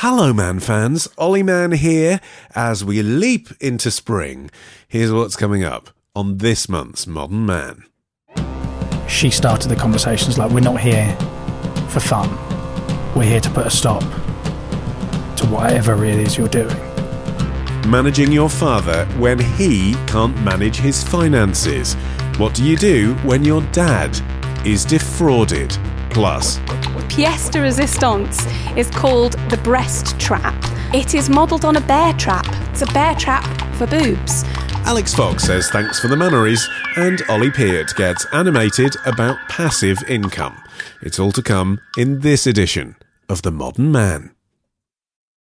Hello, Mann fans. Ollie Mann here. As we leap into spring, here's what's coming up on this month's Modern Mann. She started the conversations like, we're not here for fun. We're here to put a stop to whatever it is you're doing. Managing your father when he can't manage his finances. What do you do when your dad is defrauded? Plus, pièce de resistance is called the breast trap. It is modelled on a bear trap. It's a bear trap for boobs. Alix Fox says thanks for the memories, and Ollie Peart gets animated about passive income. It's all to come in this edition of The Modern Mann.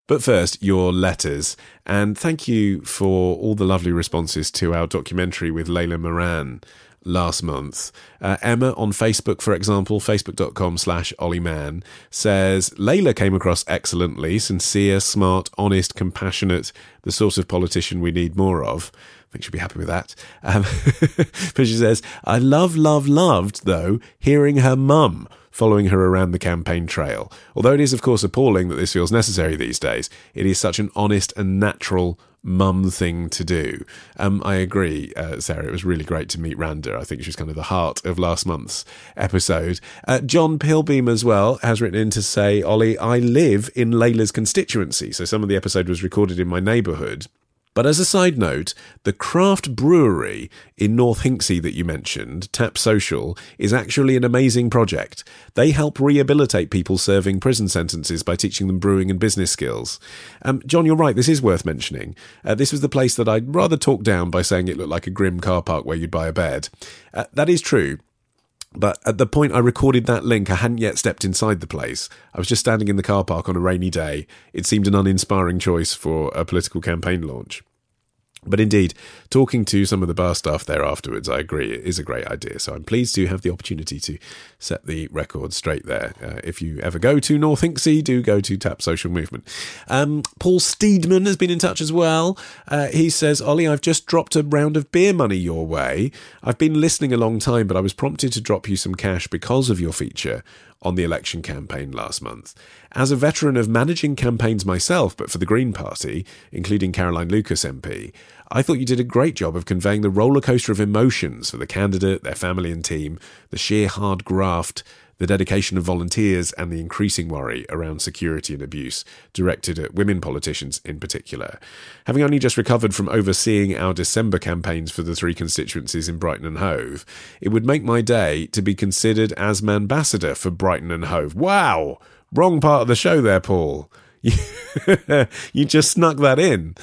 But first, your letters. And thank you for all the lovely responses to our documentary with Layla Moran last month. Uh, Emma on Facebook, for example, facebook.com slash Olliemann, says Layla came across excellently, sincere, smart, honest, compassionate, the sort of politician we need more of. I think she'll be happy with that. Um, but she says, I love, love, loved, though, hearing her mum following her around the campaign trail. Although it is, of course, appalling that this feels necessary these days, it is such an honest and natural mum thing to do. Um, I agree, uh, Sarah. It was really great to meet Randa. I think she's kind of the heart of last month's episode. Uh, John Pilbeam as well has written in to say, Ollie, I live in Layla's constituency. So some of the episode was recorded in my neighbourhood. But as a side note, the craft brewery in North Hinksey that you mentioned, Tap Social, is actually an amazing project. They help rehabilitate people serving prison sentences by teaching them brewing and business skills. Um, John, you're right, this is worth mentioning. Uh, this was the place that I'd rather talk down by saying it looked like a grim car park where you'd buy a bed. Uh, that is true. But at the point I recorded that link, I hadn't yet stepped inside the place. I was just standing in the car park on a rainy day. It seemed an uninspiring choice for a political campaign launch. But indeed, talking to some of the bar staff there afterwards, I agree, it is a great idea. So I'm pleased to have the opportunity to set the record straight there. Uh, if you ever go to North Hinksey, do go to Tap Social Movement. Um, Paul Steedman has been in touch as well. Uh, he says, Ollie, I've just dropped a round of beer money your way. I've been listening a long time, but I was prompted to drop you some cash because of your feature on the election campaign last month. As a veteran of managing campaigns myself, but for the Green Party, including Caroline Lucas MP, I thought you did a great job of conveying the rollercoaster of emotions for the candidate, their family and team, the sheer hard graft, the dedication of volunteers, and the increasing worry around security and abuse directed at women politicians in particular. Having only just recovered from overseeing our December campaigns for the three constituencies in Brighton and Hove, it would make my day to be considered as ambassador for Brighton and Hove. Wow! Wrong part of the show there, Paul. you just snuck that in.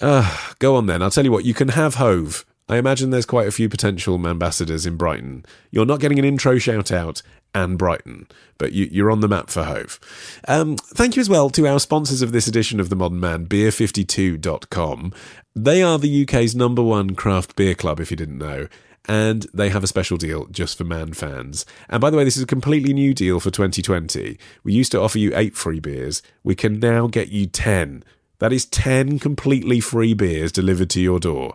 Uh, go on then. I'll tell you what, you can have Hove. I imagine there's quite a few potential ambassadors in Brighton. You're not getting an intro shout out and Brighton, but you, are on the map for Hove. Um, thank you as well to our sponsors of this edition of The Modern Mann, beer52.com. They are the UK's number one craft beer club, if you didn't know. And they have a special deal just for Mann fans. And by the way, this is a completely new deal for 2020. We used to offer you eight free beers. We can now get you 10 that is 10 completely free beers delivered to your door.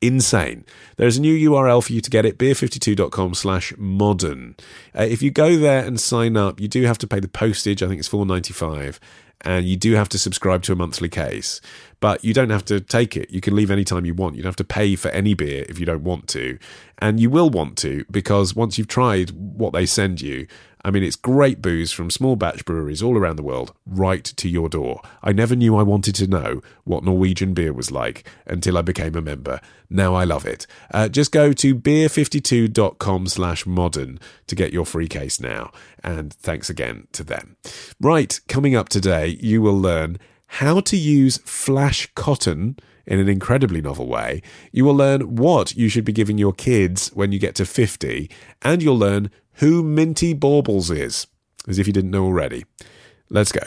Insane. There's a new URL for you to get it, beer52.com slash modern. Uh, if you go there and sign up, you do have to pay the postage. I think it's 4.95 and you do have to subscribe to a monthly case. But you don't have to take it. You can leave anytime you want. You don't have to pay for any beer if you don't want to. And you will want to because once you've tried what they send you, I mean, it's great booze from small batch breweries all around the world right to your door. I never knew I wanted to know what Norwegian beer was like until I became a member. Now I love it. Uh, just go to beer52.com slash modern to get your free case now. And thanks again to them. Right, coming up today, you will learn how to use flash cotton in an incredibly novel way. You will learn what you should be giving your kids when you get to 50, and you'll learn who Minty Baubles is, as if you didn't know already. Let's go.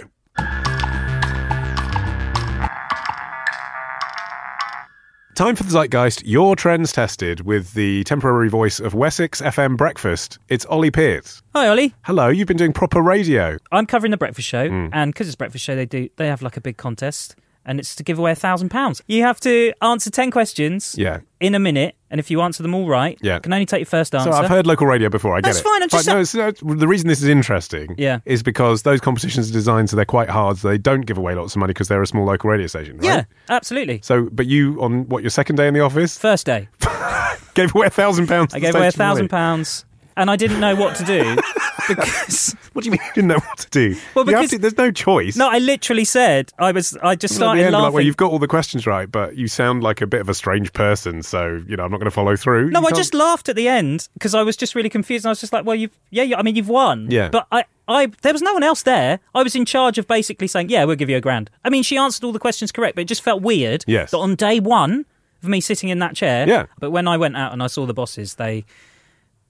Time for the Zeitgeist, your trends tested with the temporary voice of Wessex FM Breakfast. It's Ollie Peart. Hi, Ollie. Hello. You've been doing proper radio. I'm covering the breakfast show, mm. and because it's breakfast show, they do they have like a big contest and it's to give away a thousand pounds. You have to answer ten questions Yeah. in a minute, and if you answer them all right, Yeah. you can only take your first answer. So I've heard local radio before. I get That's it. fine, I'm just But no, no, the reason this is interesting Yeah. is because those competitions are designed so they're quite hard. So they don't give away lots of money because they're a small local radio station, right? Yeah, absolutely. So, but you on what your second day in the office First day, gave away a thousand pounds. I gave away a thousand pounds, and I didn't know what to do because What do you mean you didn't know what to do? Well, You have because- to- there's no choice. no, I literally said I was. I just At the started end, like, laughing. well, you've got all the questions right, but you sound like a bit of a strange person, so you know I'm not going to follow through. No, You I can't- just laughed at the end because I was just really confused. And I was just like, "Well, you've yeah, yeah I mean, you've won, Yeah. But I, I, there was no one else there. I was in charge of basically saying, "Yeah, we'll give you a grand." I mean, she answered all the questions correct, but it just felt weird. Yes. That on day one of me sitting in that chair, Yeah. But when I went out and I saw the bosses, they,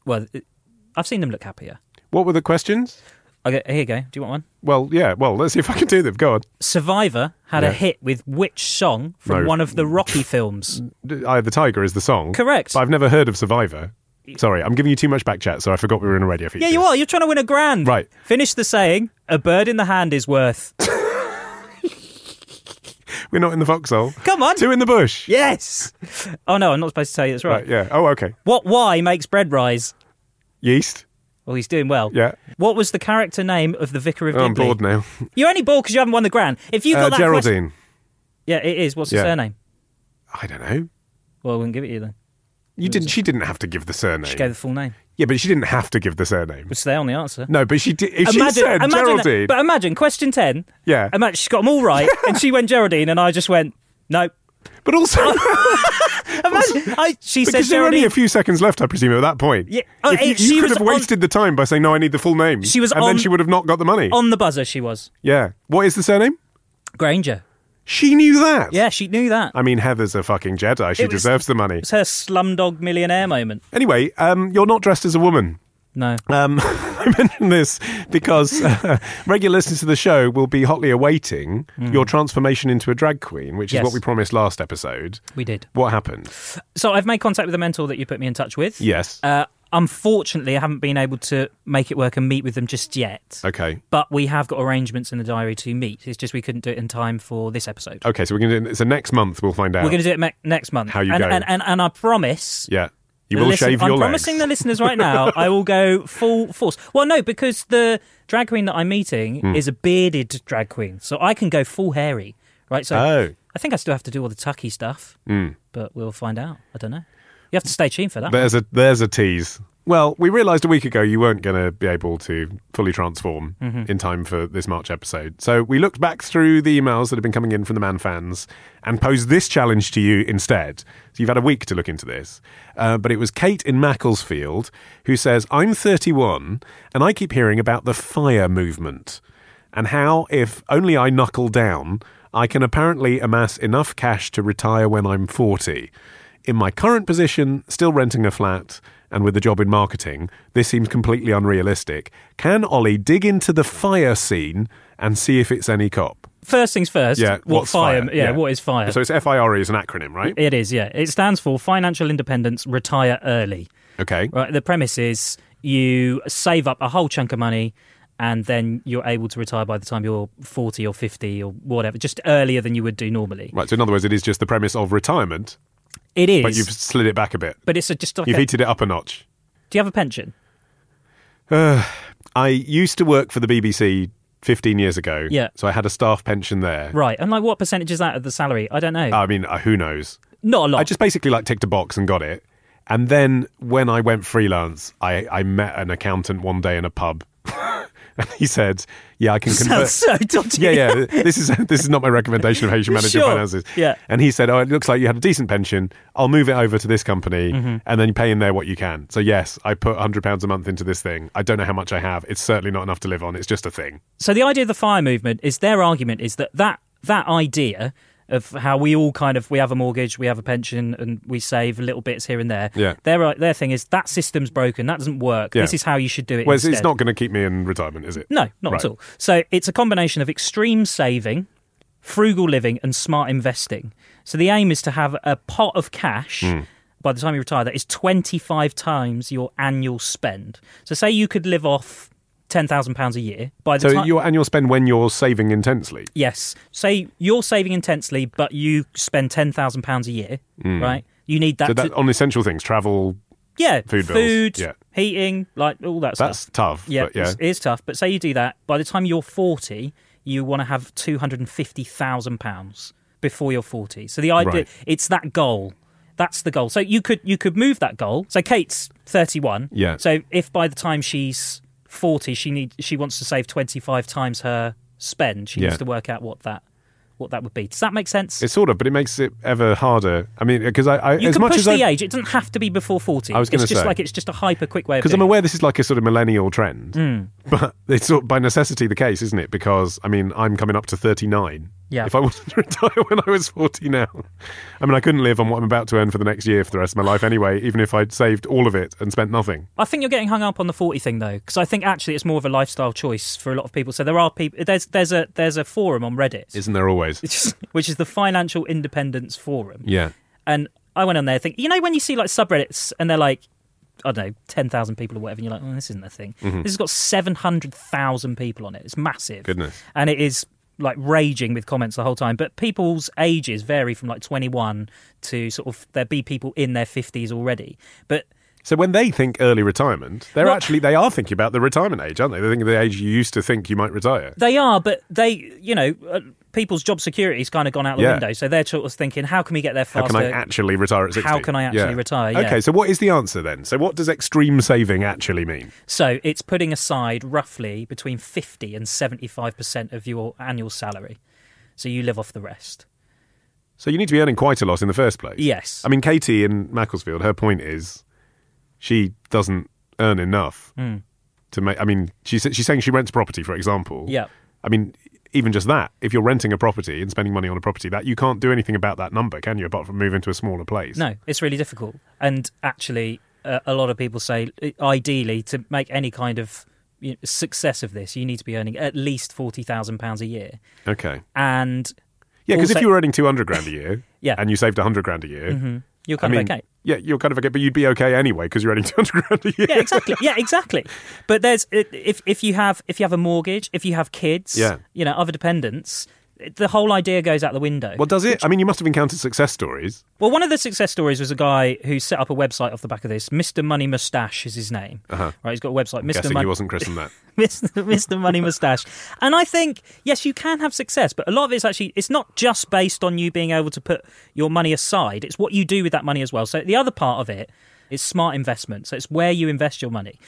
well, it- I've seen them look happier. What were the questions? Okay, here you go. Do you want one? Well, yeah. Well, let's see if I can do them. Go on. Survivor had Yeah. a hit with which song from No. one of the Rocky films? Eye of uh, the Tiger is the song. Correct. But I've never heard of Survivor. Sorry, I'm giving you too much back chat, so I forgot we were in a radio feature. Yeah, you are. You're trying to win a grand. Right. Finish the saying. A bird in the hand is worth. We're not in the foxhole. Come on. Two in the bush. Yes. Oh no, I'm not supposed to tell you that's right. Right, yeah. Oh, okay. What Y makes bread rise? Yeast. Well, he's doing well. Yeah. What was the character name of the vicar of Oh, I'm bored now. You're only bored because you haven't won the grand. If you got Uh, that Geraldine. question- yeah, it is. What's the Yeah. surname? I don't know. Well, I wouldn't give it to you then. You didn't. She didn't have to give the surname. She gave the full name. Yeah, but she didn't have to give the surname. It's there on the answer. No, but she did. If imagine, she said imagine, Geraldine, but imagine question ten. yeah, Imagine she's got them all right, and she went Geraldine, and I just went no. but also Imagine, I, she said because there were only a few seconds left, I presume, at that point. Yeah. If you, it- you she could have on- wasted the time by saying, "No, I need the full name." She was and on- then she would have not got the money. on the buzzer. She was yeah. What is the surname? Granger. She knew that. Yeah, she knew that. I mean, Heather's a fucking Jedi. She was- deserves the money. It's her slumdog millionaire moment. Anyway, um, you're not dressed as a woman. No. Um, I mention this because uh, regular listeners to the show will be hotly awaiting your transformation into a drag queen, which is Hmm. What we promised last episode. We did. What happened? So I've made contact with the mentor that you put me in touch with. Yes. Uh, unfortunately, I haven't been able to make it work and meet with them just yet. okay. But we have got arrangements in the diary to meet. It's just we couldn't do it in time for this episode. Okay, so we're going to. do it. So next month we'll find out. We're going to do it me- next month. How you and, go. And, and, and I promise. Yeah, you will listen- shave your I'm legs. promising the listeners right now I will go full force. Well, no, because the drag queen that I'm meeting Hmm. is a bearded drag queen, so I can go full hairy, right? So Oh. I think I still have to do all the tucky stuff, Mm. but we'll find out. I don't know. You have to stay tuned for that. There's a there's a tease. Well, we realised a week ago you weren't going to be able to fully transform Mm-hmm. in time for this March episode. So we looked back through the emails that have been coming in from the Mann fans and posed this challenge to you instead. So you've had a week to look into this. Uh, but it was Kate in Macclesfield who says, I'm 31 and I keep hearing about the fire movement and how, if only I knuckle down, I can apparently amass enough cash to retire when I'm 40. In my current position, still renting a flat, and with a job in marketing, this seems completely unrealistic. Can Ollie dig into the fire scene and see if it's any cop? First things first. Yeah, what fire? fire? Yeah, Yeah. what is fire? So it's FIRE is an acronym, right? it is. Yeah, it stands for Financial Independence Retire Early. Okay. Right. The premise is you save up a whole chunk of money. And then you're able to retire by the time you're 40 or 50 or whatever, just earlier than you would do normally. Right. So in other words, it is just the premise of retirement, It is. but you've slid it back a bit. but it's a, just like You've a- heated it up a notch. Do you have a pension? I used to work for the BBC 15 years ago. Yeah. So I had a staff pension there. Right. And like, what percentage is that of the salary? I don't know. I mean, uh, who knows? Not a lot. I just basically like ticked a box and got it. And then when I went freelance, I, I met an accountant one day in a pub. and he said, Yeah, I can convert. Sounds so dodgy. yeah, yeah. This is this is not my recommendation of how you should manage your finances. Yeah. And he said, "Oh, it looks like you had a decent pension. I'll move it over to this company, Mm-hmm. and then you pay in there what you can." So yes, I put hundred pounds a month into this thing. I don't know how much I have. It's certainly not enough to live on. It's just a thing. So the idea of the fire movement is their argument is that that that idea of how we all kind of we have a mortgage, we have a pension, and we save little bits here and there. Yeah. Their their thing is that system's broken. That doesn't work. Yeah. This is how you should do it. Well, it's, instead. it's not going to keep me in retirement, is it? No, not Right. at all. So it's a combination of extreme saving frugal living, and smart investing. So the aim is to have a pot of cash. Hmm. By the time you retire, that is 25 times your annual spend. So, say you could live off £10,000 a year. By the So time, your annual spend when you're saving intensely. Yes. Say you're saving intensely, but you spend ten thousand pounds a year, hmm. right? You need that. So to, on essential things, travel. yeah, food bills, food, yeah. heating, like all that stuff. That's stuff. tough. Yeah, but yeah. it's- it is tough. But say you do that, by the time you're forty, you want to have two hundred and fifty thousand pounds before you're forty. So the idea, Right. it's that goal. That's the goal. So you could you could move that goal. So Kate's thirty one. Yeah. So if by the time she's forty, she need she wants to save twenty five times her spend, she Yeah. needs to work out what that what that would be. Does that make sense? It's sort of, but it makes it ever harder. I mean, because I, I you as can much push as the I, age. It doesn't have to be before forty. I was gonna it's just like it's just a hyper quick way because I'm it. aware this is like a sort of millennial trend, Hmm. But it's sort of by necessity the case, isn't it? Because I mean, I'm coming up to 39. Yeah. If I wanted to retire when I was 40 now, I mean, I couldn't live on what I'm about to earn for the next year for the rest of my life anyway, even if I'd saved all of it and spent nothing. I think you're getting hung up on the forty thing though, because I think actually it's more of a lifestyle choice for a lot of people. So there are people. There's there's a there's a forum on Reddit, Isn't there always? which is, which is the Financial Independence Forum, Yeah. and I went on there thinking, you know, when you see like subreddits and they're like. I don't know, 10,000 people or whatever, and you're like, oh, this isn't a thing. This has got 700,000 people on it. It's massive. Mm-hmm. Goodness. And it is like raging with comments the whole time. But people's ages vary from like 21 to sort of, there be people in their 50s already. But So when they think early retirement, they're Well- actually they are thinking about the retirement age, aren't they? They think of the age you used to think you might retire. They are, but they, you know, uh, people's job security's kind of gone out the Yeah. window. So they're sort of thinking, how can we get there faster? How can I actually retire at 60? How can I actually retire? Yeah. Okay, so what is the answer then? So what does extreme saving actually mean? So it's putting aside roughly between 50 and 75% of your annual salary. So you live off the rest. So you need to be earning quite a lot in the first place. Yes. I mean, Katie in Macclesfield, her point is she doesn't earn enough Hmm. to make. I mean, she's she's saying she rents property, for example. Yeah. I mean, even just that, if you're renting a property and spending money on a property, that you can't do anything about that number, can you? Apart from move into a smaller place. No, it's really difficult. And actually, uh, a lot of people say, uh, ideally, to make any kind of you know, success of this, you need to be earning at least £40,000 a year. Okay. And Yeah, because if you were earning two hundred grand a year, Yeah. and you saved hundred grand a year, you're I kind mean, of okay. yeah, you're kind of okay, but you'd be okay anyway because you're earning two hundred grand a year. yeah, exactly. Yeah, exactly. But there's if if you have if you have a mortgage, if you have kids, Yeah. you know, other dependents, the whole idea goes out the window. Well, does it? I mean, you must have encountered success stories. Well, one of the success stories was a guy who set up a website off the back of this. Mr. Money Mustache is his name. Uh-huh. Right, he's got a website. Mr. Money. he wasn't christened that. Mr. Mr. Money Mustache. And I think, yes, you can have success, but a lot of it's actually, it's not just based on you being able to put your money aside, it's what you do with that money as well. So the other part of it is smart investment. So it's where you invest your money.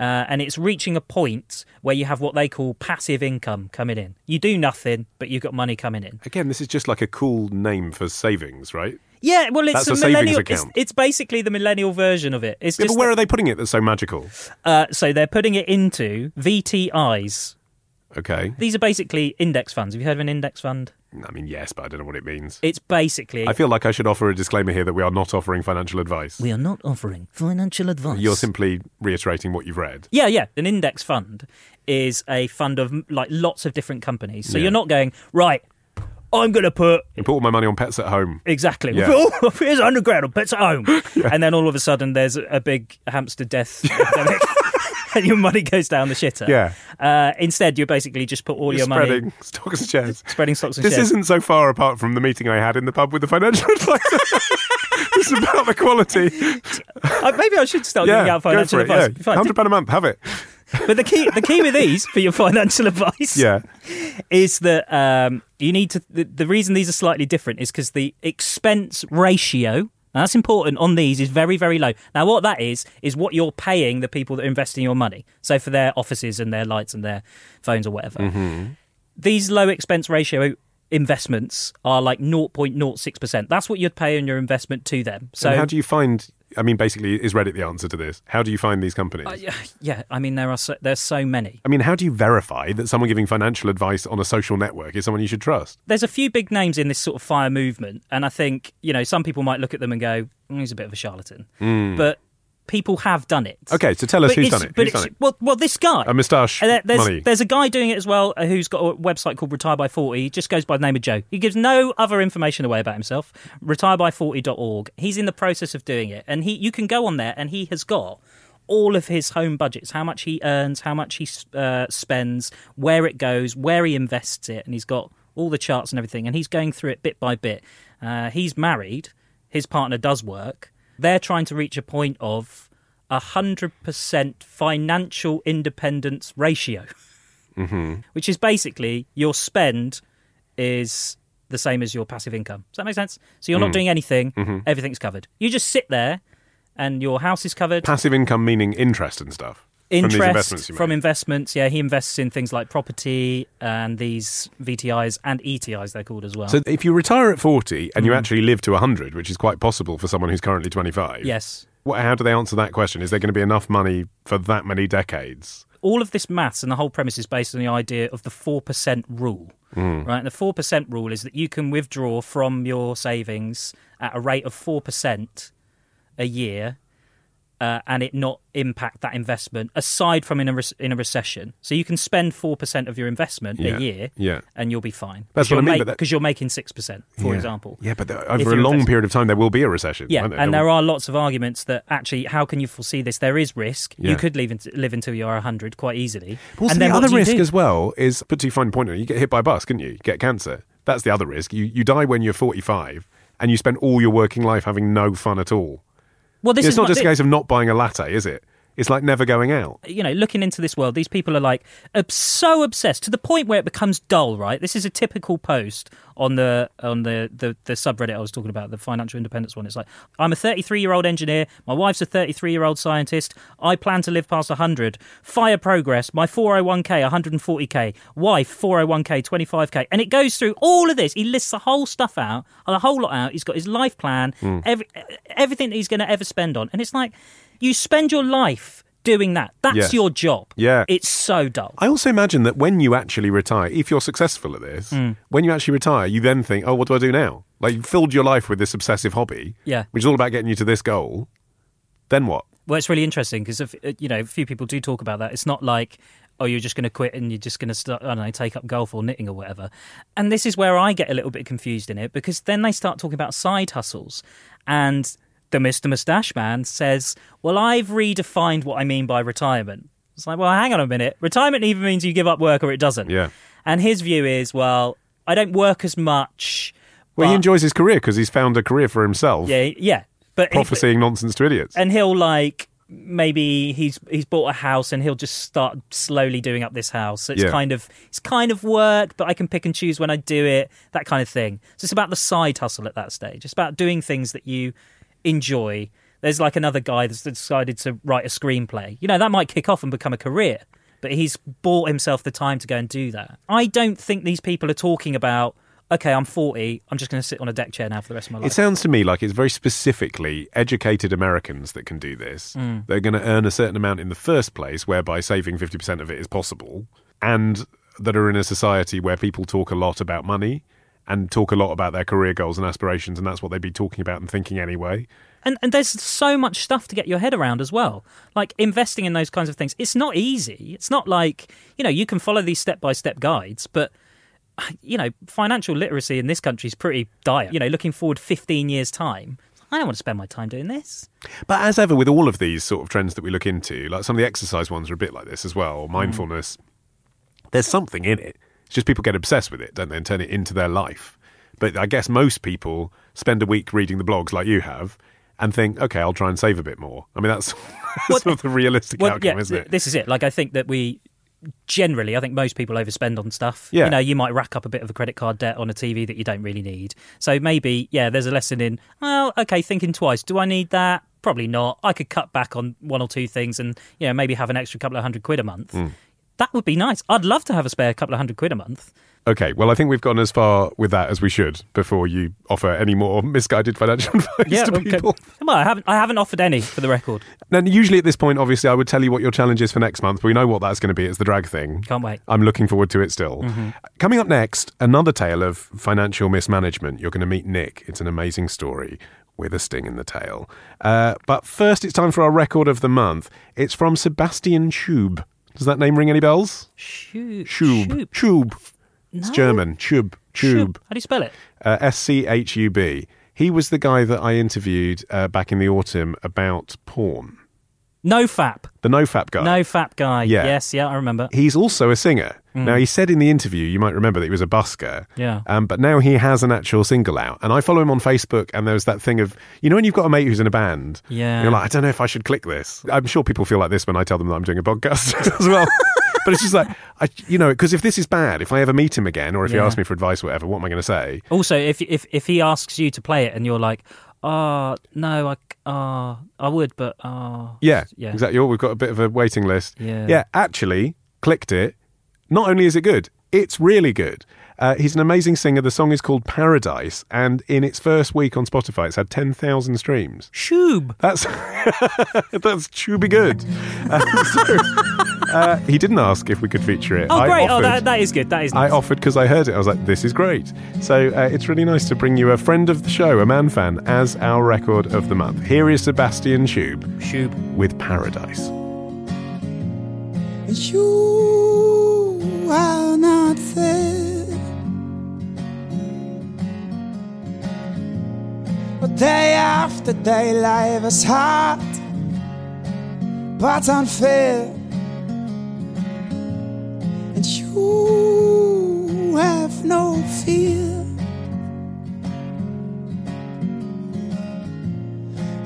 Uh, and it's reaching a point where you have what they call passive income coming in. You do nothing, but you've got money coming in. Again, this is just like a cool name for savings, right? Yeah, well, it's That's a savings millennial. It's, account. it's basically the millennial version of it. It's Yeah, just but where are they putting it that's so magical? uh, so they're putting it into VTIs. Okay. These are basically index funds. Have you heard of an index fund? I mean, yes, but I don't know what it means. It's basically I feel like I should offer a disclaimer here that we are not offering financial advice. We are not offering financial advice. You're simply reiterating what you've read. yeah, yeah. An index fund is a fund of like lots of different companies. So Yeah. you're not going right. I'm going to put You put all my money on pets at home. exactly. Yeah. Here's hundred grand on pets at home, and then all of a sudden there's a big hamster death epidemic, and your money goes down the shitter. Yeah. Uh, instead, you basically just put all You're your spreading money stocks and shares. spreading stocks and This shares. This isn't so far apart from the meeting I had in the pub with the financial advisor. this is about the quality. Uh, maybe I should start giving Yeah, out go financial for it. advice. Yeah. Hundred pound a month, have it. But the key, the key with these for your financial advice, Yeah. is that um, you need to. The, the reason these are slightly different is because the expense ratio. And That's important on these is very, very low. Now, what that is, is what you're paying the people that are investing your money. So, for their offices and their lights and their phones or whatever. Mm-hmm. These low expense ratio investments are like 0.06%. That's what you'd pay on your investment to them. So, and how do you find? I mean, basically, is Reddit the answer to this? How do you find these companies? Uh, yeah, yeah, I mean, there are so, there's so many. I mean, how do you verify that someone giving financial advice on a social network is someone you should trust? there's a few big names in this sort of fire movement, and I think you know some people might look at them and go, mm, "He's a bit of a charlatan," Hmm. but people have done it. Okay, so tell us But who's done it. But Who's done it? Well, well, this guy. A moustache there- there's, money. there's a guy doing it as well uh, who's got a website called Retire by 40. He just goes by the name of Joe. He gives no other information away about himself. Retireby40.org. He's in the process of doing it. And he you can go on there and he has got all of his home budgets, how much he earns, how much he uh, spends, where it goes, where he invests it. And he's got all the charts and everything. And he's going through it bit by bit. Uh, he's married. His partner does work. They're trying to reach a point of a hundred percent financial independence ratio, mm-hmm. which is basically your spend is the same as your passive income. Does that make sense? So you're not mm. doing anything; mm-hmm. everything's covered. You just sit there, and your house is covered. Passive income meaning interest and stuff. From Interest investments from investments, yeah. He invests in things like property and these VTIs and ETIs, they're called as well. So if you retire at 40 and Mm. you actually live to 100, which is quite possible for someone who's currently 25, yes, what, how do they answer that question? Is there going to be enough money for that many decades? all of this maths and the whole premise is based on the idea of the 4% rule. Right? And the 4% rule is that you can withdraw from your savings at a rate of 4% a year uh, and it not impact that investment aside from in a, re- in a recession. So you can spend 4% of your investment Yeah, a year yeah. and you'll be fine. That's Because what I mean, you're that- Because you're making 6%, for Yeah. example. Yeah, but there- If over a long investing- period of time, there will be a recession. Yeah, won't and There there are lots of arguments that actually, how can you foresee this? There is risk. Yeah. You could live, in, live until you're 100 quite easily. Also, and then the other risk do? as well is, put to fine point on it, you get hit by a bus, couldn't you? You get cancer. That's the other risk. You, you die when you're 45 and you spend all your working life having no fun at all. Well, this it's is not just a case of not buying a latte, is it? It's like never going out. you know, looking into this world, these people are like so obsessed to the point where it becomes dull. Right? This is a typical post on the on the the, the subreddit I was talking about, the financial independence one. It's like, I'm a 33 year old engineer. My wife's a 33 year old scientist. I plan to live past 100. Fire progress. My 401k 140k. Wife 401k 25k. And it goes through all of this. He lists the whole stuff out, the whole lot out. He's got his life plan, Hmm. every, everything that he's going to ever spend on. And it's like, you spend your life doing that. That's Yes. your job. Yeah. It's so dull. I also imagine that when you actually retire, if you're successful at this, Hmm. when you actually retire, you then think, oh, what do I do now? Like, you filled your life with this obsessive hobby, Yeah. which is all about getting you to this goal. Then what? Well, it's really interesting because you know a few people do talk about that. It's not like oh you're just going to quit and you're just going to start I don't know take up golf or knitting or whatever. And this is where I get a little bit confused in it because then they start talking about side hustles and the Mr. Mustache Man says, "Well, I've redefined what I mean by retirement." It's like, well, hang on a minute. Retirement either means you give up work or it doesn't. Yeah. And his view is, well, I don't work as much. Well, he enjoys his career because he's found a career for himself, Yeah, yeah. But prophesying nonsense to idiots. and he'll like maybe he's he's bought a house and he'll just start slowly doing up this house. So it's Yeah. kind of it's kind of work, but I can pick and choose when I do it, that kind of thing. So it's about the side hustle at that stage. It's about doing things that you enjoy. There's like another guy that's decided to write a screenplay. You know, that might kick off and become a career, but he's bought himself the time to go and do that. I don't think these people are talking about okay, I'm 40, I'm just going to sit on a deck chair now for the rest of my life. It sounds to me like it's very specifically educated Americans that can do this. Mm. They're going to earn a certain amount in the first place, whereby saving 50% of it is possible, and that are in a society where people talk a lot about money and talk a lot about their career goals and aspirations, and that's what they'd be talking about and thinking anyway. And and there's so much stuff to get your head around as well. Like investing in those kinds of things. It's not easy. It's not like, you know, you can follow these step by step guides, but you know, financial literacy in this country is pretty dire. You know, looking forward 15 years time, I don't want to spend my time doing this. But as ever with all of these sort of trends that we look into, like some of the exercise ones are a bit like this as well, or mindfulness, there's something in it. It's just people get obsessed with it, don't they, and turn it into their life. But I guess most people spend a week reading the blogs like you have and think, okay, I'll try and save a bit more. I mean, that's What- sort of the realistic Well, outcome, yeah, isn't it? this is it. Like, I think that we generally, I think most people overspend on stuff. Yeah. You know, you might rack up a bit of a credit card debt on a TV that you don't really need. So maybe, yeah, there's a lesson in, well, okay, thinking twice. Do I need that? Probably not. I could cut back on one or two things and, you know, maybe have an extra couple of hundred quid a month. Hmm. That would be nice. I'd love to have a spare couple of hundred quid a month. Okay, well, I think we've gone as far with that as we should before you offer any more misguided financial advice to okay. people. Well, I haven't. I haven't offered any for the record. Now, usually at this point, obviously, I would tell you what your challenge is for next month. We know what that's going to be. It's the drag thing. Can't wait. I'm looking forward to it still. Coming up next, another tale of financial mismanagement. You're going to meet Nick. It's an amazing story with a sting in the tail. Uh, but first, it's time for our record of the month. It's from Sebastian Schub. Does that name ring any bells? Schub. Schub. Schub. It's German. Schub. Schub. How do you spell it? Uh, S C H U B. He was the guy that I interviewed uh, back in the autumn about porn. No fap. The NoFap guy. No fap guy. Yeah. Yes. Yeah. I remember. He's also a singer. Now, he said in the interview, you might remember that he was a busker. Yeah. Um, but now he has an actual single out. And I follow him on Facebook, and there's that thing of, you know, when you've got a mate who's in a band, Yeah. you're like, I don't know if I should click this. I'm sure people feel like this when I tell them that I'm doing a podcast as well. but it's just like, I, you know, because if this is bad, if I ever meet him again, or if he asks me for advice or whatever, what am I going to say? Also, if if if he asks you to play it and you're like, oh no, I uh, I would, but uh, Yeah, yeah. exactly. Oh, we've got a bit of a waiting list. Yeah. Yeah, actually, clicked it. Not only is it good, it's really good. Uh, he's an amazing singer. The song is called Paradise, and in its first week on Spotify, it's had 10,000 streams. Shoob. That's that's chubby good. Uh, so, uh, he didn't ask if we could feature it. Oh I great! oh, that that is good. That is I offered because I heard it. I was like, this is great. So uh, it's really nice to bring you a friend of the show, a Mann fan, as our record of the month. Here is Sebastian Schub Shoob. with Paradise. You are not there. But day after day, life is hard, but unfair. You have no fear.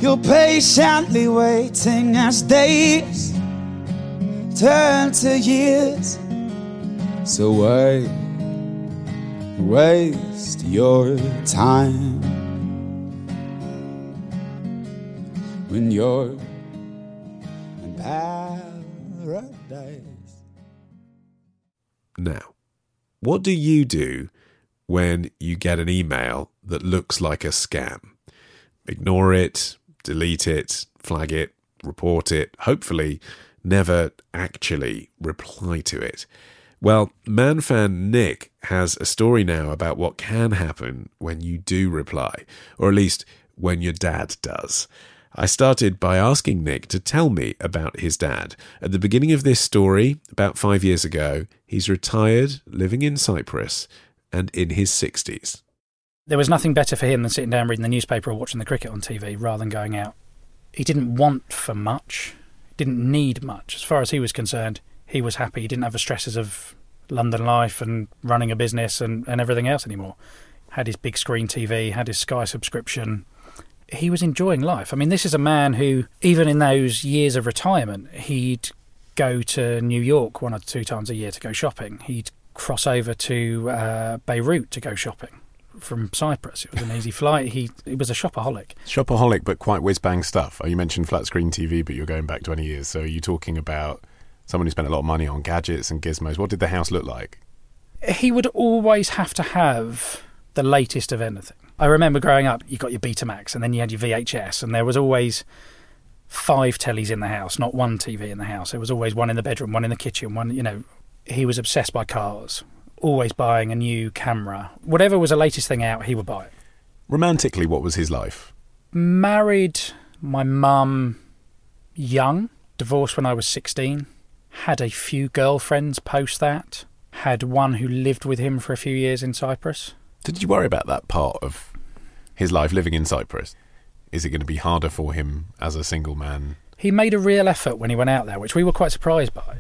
You're patiently waiting as days turn to years. So why waste your time when you're in paradise? Now, what do you do when you get an email that looks like a scam? Ignore it, delete it, flag it, report it, hopefully never actually reply to it. Well, Mann fan Nick has a story now about what can happen when you do reply, or at least when your dad does. I started by asking Nick to tell me about his dad. At the beginning of this story, about five years ago, he's retired, living in Cyprus, and in his 60s. There was nothing better for him than sitting down reading the newspaper or watching the cricket on TV rather than going out. He didn't want for much, didn't need much. As far as he was concerned, he was happy. He didn't have the stresses of London life and running a business and, and everything else anymore. Had his big screen TV, had his Sky subscription. He was enjoying life. I mean, this is a man who, even in those years of retirement, he'd go to New York one or two times a year to go shopping. He'd cross over to uh, Beirut to go shopping from Cyprus. It was an easy flight. He, he was a shopaholic. Shopaholic, but quite whiz bang stuff. Oh, You mentioned flat screen TV, but you're going back 20 years. So are you talking about someone who spent a lot of money on gadgets and gizmos? What did the house look like? he would always have to have the latest of anything. I remember growing up, you got your Betamax and then you had your VHS, and there was always five tellies in the house, not one TV in the house. There was always one in the bedroom, one in the kitchen, one, you know. He was obsessed by cars, always buying a new camera. Whatever was the latest thing out, he would buy it. Romantically, what was his life? Married my mum young, divorced when I was 16, had a few girlfriends post that, had one who lived with him for a few years in Cyprus. Did you worry about that part of his life living in Cyprus? Is it going to be harder for him as a single man? He made a real effort when he went out there, which we were quite surprised by.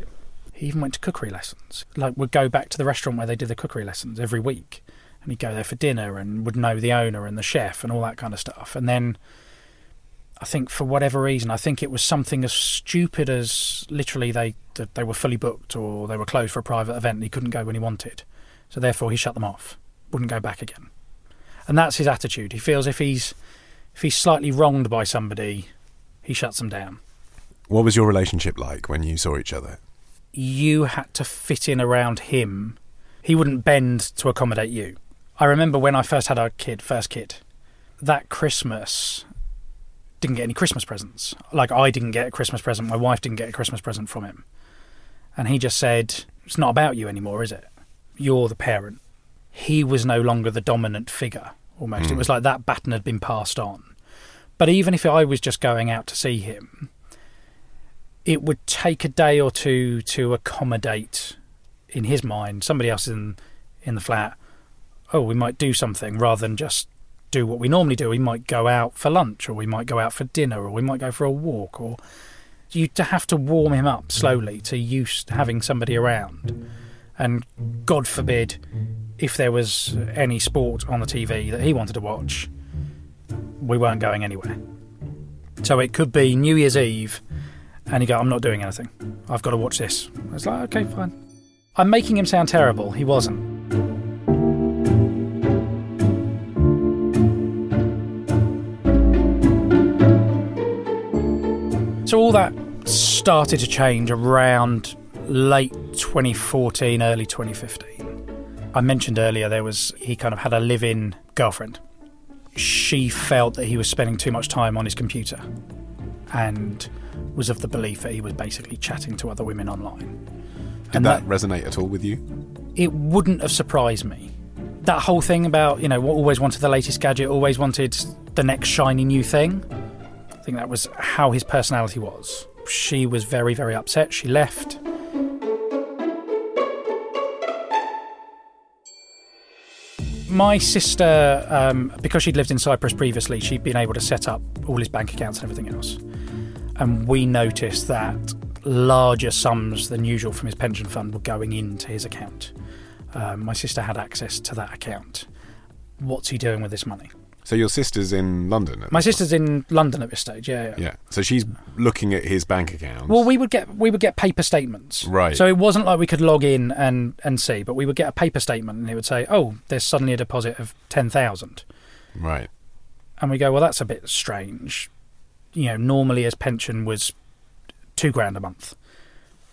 He even went to cookery lessons. Like, would go back to the restaurant where they did the cookery lessons every week. And he'd go there for dinner and would know the owner and the chef and all that kind of stuff. And then I think for whatever reason, I think it was something as stupid as literally they they were fully booked or they were closed for a private event and he couldn't go when he wanted. So therefore he shut them off, wouldn't go back again. And that's his attitude. He feels if he's if he's slightly wronged by somebody, he shuts them down. What was your relationship like when you saw each other? you had to fit in around him. He wouldn't bend to accommodate you. I remember when I first had our kid, first kid, that Christmas didn't get any Christmas presents. Like I didn't get a Christmas present, my wife didn't get a Christmas present from him. And he just said, It's not about you anymore, is it? You're the parent. He was no longer the dominant figure, almost. It hmm. was like that baton had been passed on. But even if I was just going out to see him, it would take a day or two to accommodate in his mind somebody else in in the flat oh we might do something rather than just do what we normally do we might go out for lunch or we might go out for dinner or we might go for a walk or you have to warm him up slowly to used to having somebody around and god forbid if there was any sport on the TV that he wanted to watch we weren't going anywhere so it could be New Year's Eve and he go, I'm not doing anything. I've got to watch this. I was like, okay, fine. I'm making him sound terrible. He wasn't. So all that started to change around late 2014, early 2015. I mentioned earlier there was he kind of had a live-in girlfriend. She felt that he was spending too much time on his computer and was of the belief that he was basically chatting to other women online. Did And that, resonate at all with you? it wouldn't have surprised me. That whole thing about, you know, always wanted the latest gadget, always wanted the next shiny new thing. I think that was how his personality was. She was very, very upset. She left. My sister, um, because she'd lived in Cyprus previously, she'd been able to set up all his bank accounts and everything else. And we noticed that larger sums than usual from his pension fund were going into his account. Um, my sister had access to that account. What's he doing with this money? So your sister's in London. My sister's in London at this stage. Yeah, yeah. Yeah. So she's looking at his bank account. Well, we would get we would get paper statements, Right. So it wasn't like we could log in and and see, but we would get a paper statement, and it would say, "Oh, there's suddenly a deposit of ten thousand. right. and we go, "Well, that's a bit strange." You know, normally his pension was two grand a month,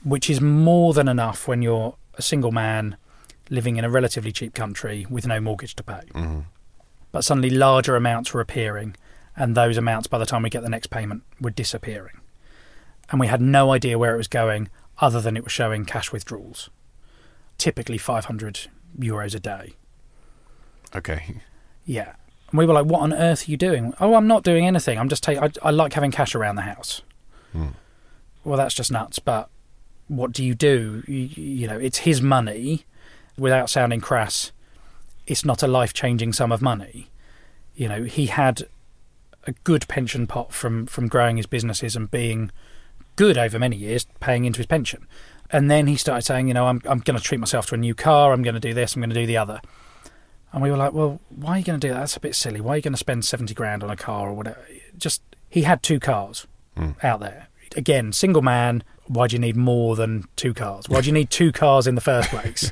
which is more than enough when you're a single man living in a relatively cheap country with no mortgage to pay. Mhm. But suddenly larger amounts were appearing, and those amounts, by the time we get the next payment, were disappearing. And we had no idea where it was going, other than it was showing cash withdrawals, typically 500 euros a day. Okay. Yeah. And we were like, what on earth are you doing? Oh, I'm not doing anything. I'm just taking, I, like having cash around the house. Hmm. Well, that's just nuts. But what do you do? You, you know, it's his money. Without sounding crass, it's not a life changing sum of money. You know, he had a good pension pot from, from growing his businesses and being good over many years, paying into his pension. And then he started saying, you know, I'm, I'm going to treat myself to a new car. I'm going to do this. I'm going to do the other. And we were like, well, why are you going to do that? That's a bit silly. Why are you going to spend 70 grand on a car or whatever? Just, he had two cars hmm. out there. Again, single man, why do you need more than two cars? Why do you need two cars in the first place?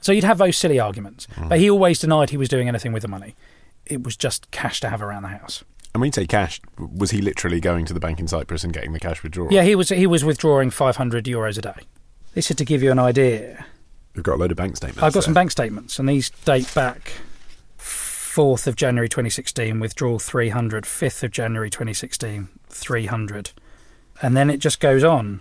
so you'd have those silly arguments. Mm. But he always denied he was doing anything with the money. It was just cash to have around the house. And when you say cash, was he literally going to the bank in Cyprus and getting the cash withdrawal? Yeah, he was he was withdrawing 500 euros a day. This is to give you an idea. We've got a load of bank statements. I've got some bank statements, and these date back 4th of January 2016, withdrawal 300, 5th of January 2016, 300. And then it just goes on.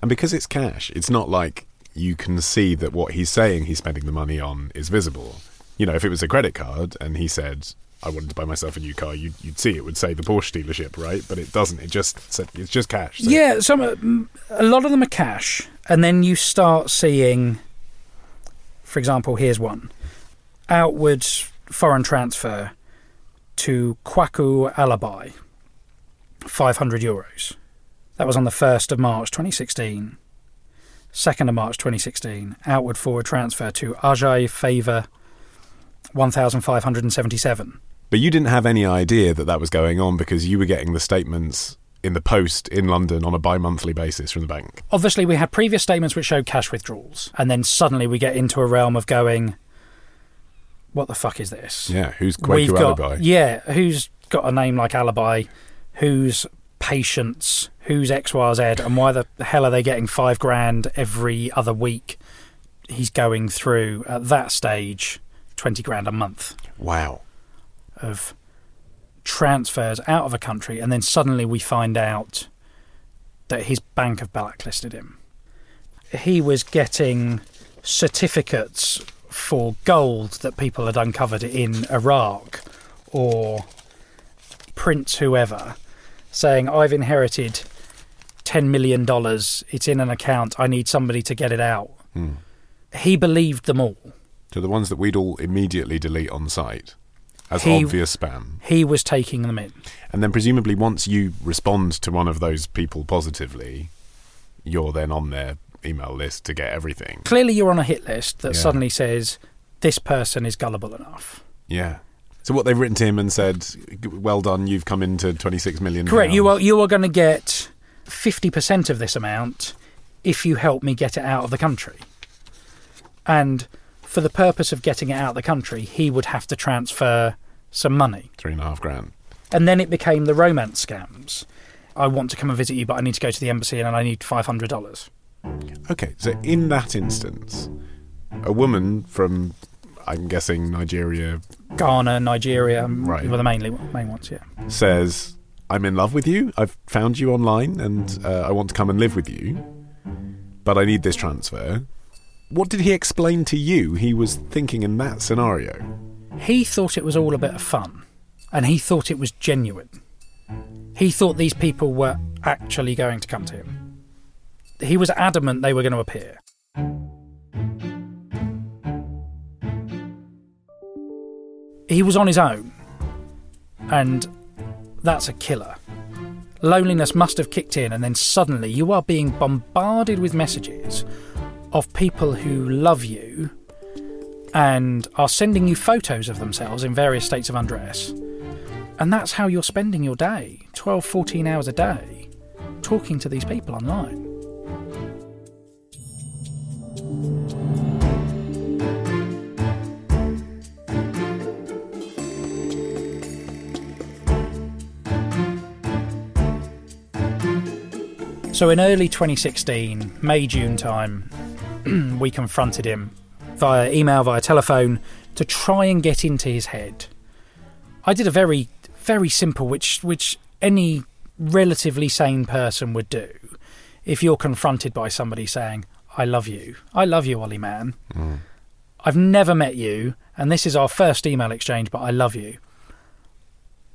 And because it's cash, it's not like you can see that what he's saying he's spending the money on is visible. You know, if it was a credit card and he said, I wanted to buy myself a new car, you'd, you'd see it would say the Porsche dealership, right? But it doesn't. It just it's just cash. So Yeah, some a lot of them are cash, and then you start seeing, for example, here's one: outward foreign transfer to Kwaku Alibi, five hundred euros. That was on the first of March, twenty sixteen. Second of March, twenty sixteen. Outward forward transfer to Ajay Favor, one thousand five hundred and seventy-seven. But you didn't have any idea that that was going on because you were getting the statements in the post in London on a bi-monthly basis from the bank. obviously we had previous statements which showed cash withdrawals and then suddenly we get into a realm of going what the fuck is this Yeah, who's We've got Alibi? yeah who's got a name like alibi who's patients, who's X, Y, Z, and why the hell are they getting five grand every other week? He's going through at that stage twenty grand a month Wow. of transfers out of a country, and then suddenly we find out that his bank have blacklisted him. He was getting certificates for gold that people had uncovered in Iraq or Prince whoever saying, I've inherited $10 million, it's in an account, I need somebody to get it out. Hmm. He believed them all. So the ones that we'd all immediately delete on site as He- obvious spam. He was taking them in. And then presumably once you respond to one of those people positively, you're then on their email list to get everything. clearly you're on a hit list that Yeah. suddenly says this person is gullible enough. Yeah. So what they've written to him and said, "Well done, you've come into 26 million." Correct. You are you are going to get fifty percent of this amount if you help me get it out of the country. And for the purpose of getting it out of the country, he would have to transfer some money. three and a half grand. And then it became the romance scams. I want to come and visit you, but I need to go to the embassy and I need five hundred dollars. Okay, so in that instance, a woman from, I'm guessing Nigeria, Ghana, Nigeria, Right. were the mainly main ones. Yeah. says, "I'm in love with you. I've found you online, and uh, I want to come and live with you, but I need this transfer." What did he explain to you? He was thinking in that scenario. He thought it was all a bit of fun, and he thought it was genuine. He thought these people were actually going to come to him. He was adamant they were going to appear. He was on his own, and that's a killer. Loneliness must have kicked in, and then suddenly you are being bombarded with messages of people who love you and are sending you photos of themselves in various states of undress. And that's how you're spending your day 12, 14 hours a day talking to these people online. So in early 2016, May June time, we confronted him via email, via telephone, to try and get into his head. I did a very, very simple, which which any relatively sane person would do. If you're confronted by somebody saying, "I love you, I love you, Ollie Mann," mm. I've never met you, and this is our first email exchange, but I love you.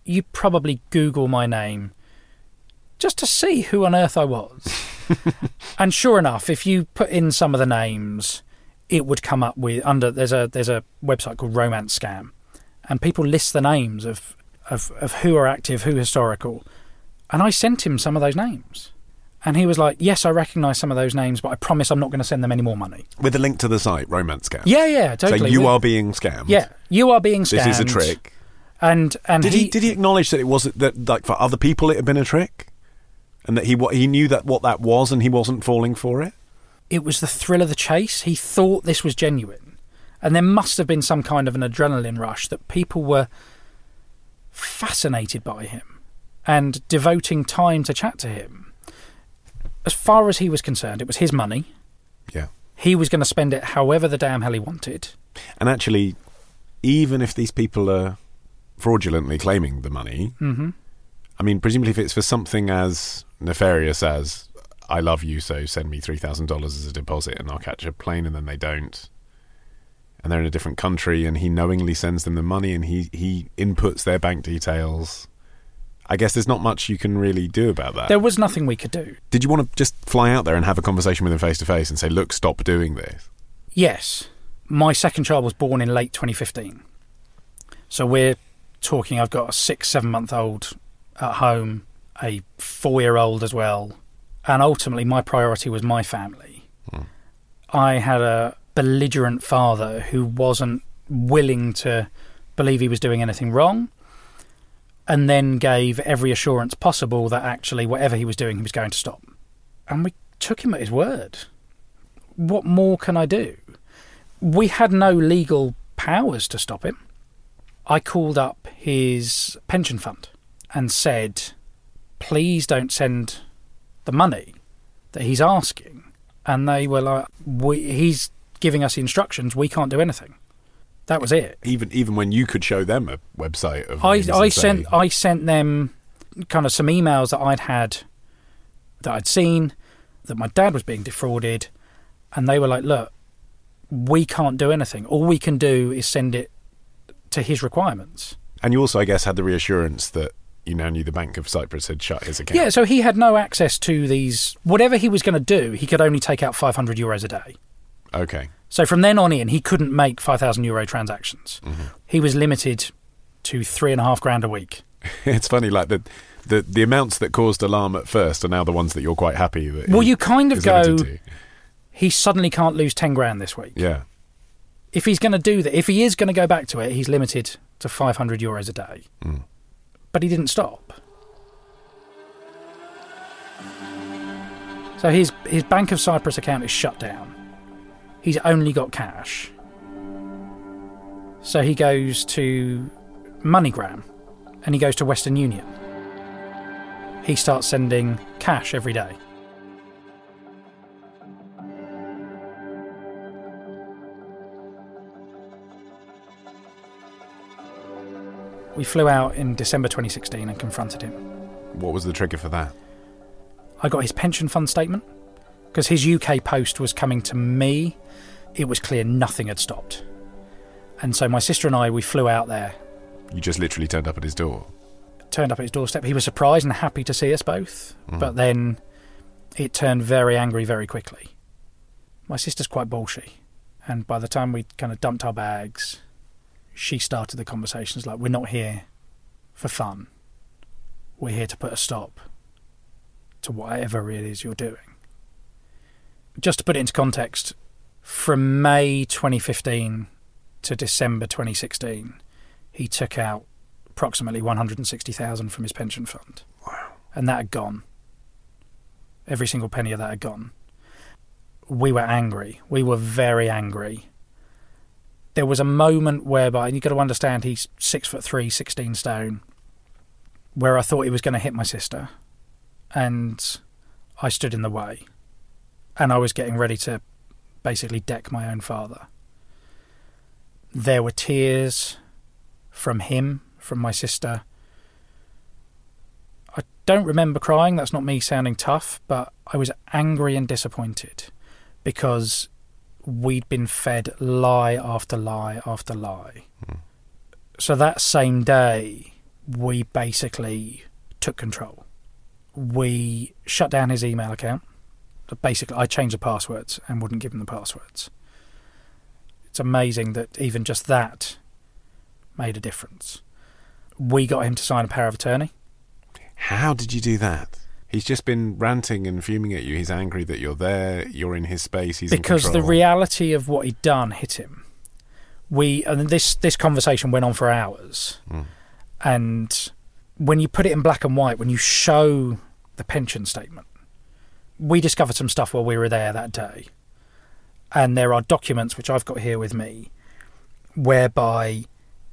You probably Google my name just to see who on earth I was. and sure enough, if you put in some of the names, it would come up with under there's a there's a website called Romance Scam, and people list the names of of, of who are active, who historical, and I sent him some of those names, and he was like, "Yes, I recognise some of those names, but I promise I'm not going to send them any more money." With a link to the site, Romance Scam. Yeah, yeah, totally. So you We- are being scammed. yeah, you are being scammed. This is a trick. And and Did he, did he acknowledge that it was that like for other people it had been a trick, and that he he knew that what that was and he wasn't falling for it? it was the thrill of the chase. He thought this was genuine. And there must have been some kind of an adrenaline rush that people were fascinated by him and devoting time to chat to him. As far as he was concerned, it was his money. Yeah. He was going to spend it however the damn hell he wanted. And actually, even if these people are fraudulently claiming the money, hmm I mean, presumably if it's for something as nefarious as "I love you, so send me three thousand dollars as a deposit, and I'll catch a plane," and then they don't, and they're in a different country, and he knowingly sends them the money, and he he inputs their bank details. I guess there's not much you can really do about that. There was nothing we could do. Did you want to just fly out there and have a conversation with him face to face and say, "Look, stop doing this"? Yes, my second child was born in late 2015. So we're talking, I've got a six, seven month old at home, a four year old as well. And ultimately, my priority was my family. Hmm. I had a belligerent father who wasn't willing to believe he was doing anything wrong and then gave every assurance possible that actually, whatever he was doing, he was going to stop. And we took him at his word. What more can I do? we had no legal powers to stop him. I called up his pension fund and said, please don't send the money that he's asking. And they were like, we, he's giving us instructions. We can't do anything. That was it. Even even when you could show them a website of I, I sent I sent them kind of some emails that I'd had that I'd seen that my dad was being defrauded, and they were like, "Look, we can't do anything. All we can do is send it to his requirements." and you also, I guess, had the reassurance that you now knew the Bank of Cyprus had shut his account. Yeah, so he had no access to these. Whatever he was going to do, he could only take out 500 euros a day. Okay. So from then on in, he couldn't make 5,000 euro transactions. Mm-hmm. He was limited to three and a half grand a week. It's funny, like the, the the amounts that caused alarm at first are now the ones that you're quite happy that. Well, you kind of go, he suddenly can't lose 10 grand this week. Yeah. If he's going to do that, if he is going to go back to it, he's limited to 500 euros a day. Mm. But he didn't stop. So his, his Bank of Cyprus account is shut down. He's only got cash. So he goes to MoneyGram and he goes to Western Union. He starts sending cash every day. We flew out in December 2016 and confronted him. What was the trigger for that? I got his pension fund statement because his UK post was coming to me. It was clear nothing had stopped. And so my sister and I, we flew out there, You just literally turned up at his door. turned up at his doorstep. He was surprised and happy to see us both, Mm. but then it turned very angry very quickly. My sister's quite bullshy, and by the time we kind of dumped our bags, she started the conversations like, We're not here for fun. We're here to put a stop to whatever it is you're doing. Just to put it into context, from May 2015 to December 2016, he took out approximately 160,000 from his pension fund. Wow. And that had gone. Every single penny of that had gone. We were angry. We were very angry. There was a moment whereby, and you've got to understand, he's six foot three, 16 stone, where I thought he was going to hit my sister. And I stood in the way. And I was getting ready to basically deck my own father. There were tears from him, from my sister. I don't remember crying, that's not me sounding tough, but I was angry and disappointed because we'd been fed lie after lie after lie. So that same day, we basically took control. We shut down his email account. Basically, I changed the passwords and wouldn't give him the passwords. It's amazing that even just that made a difference. We got him to sign a power of attorney. How did you do that? He's just been ranting and fuming at you. He's angry that you're there. You're in his space. He's in because the reality of what he'd done hit him. We and this this conversation went on for hours, Mm. and when you put it in black and white, when you show the pension statement, we discovered some stuff while we were there that day, and there are documents which I've got here with me, whereby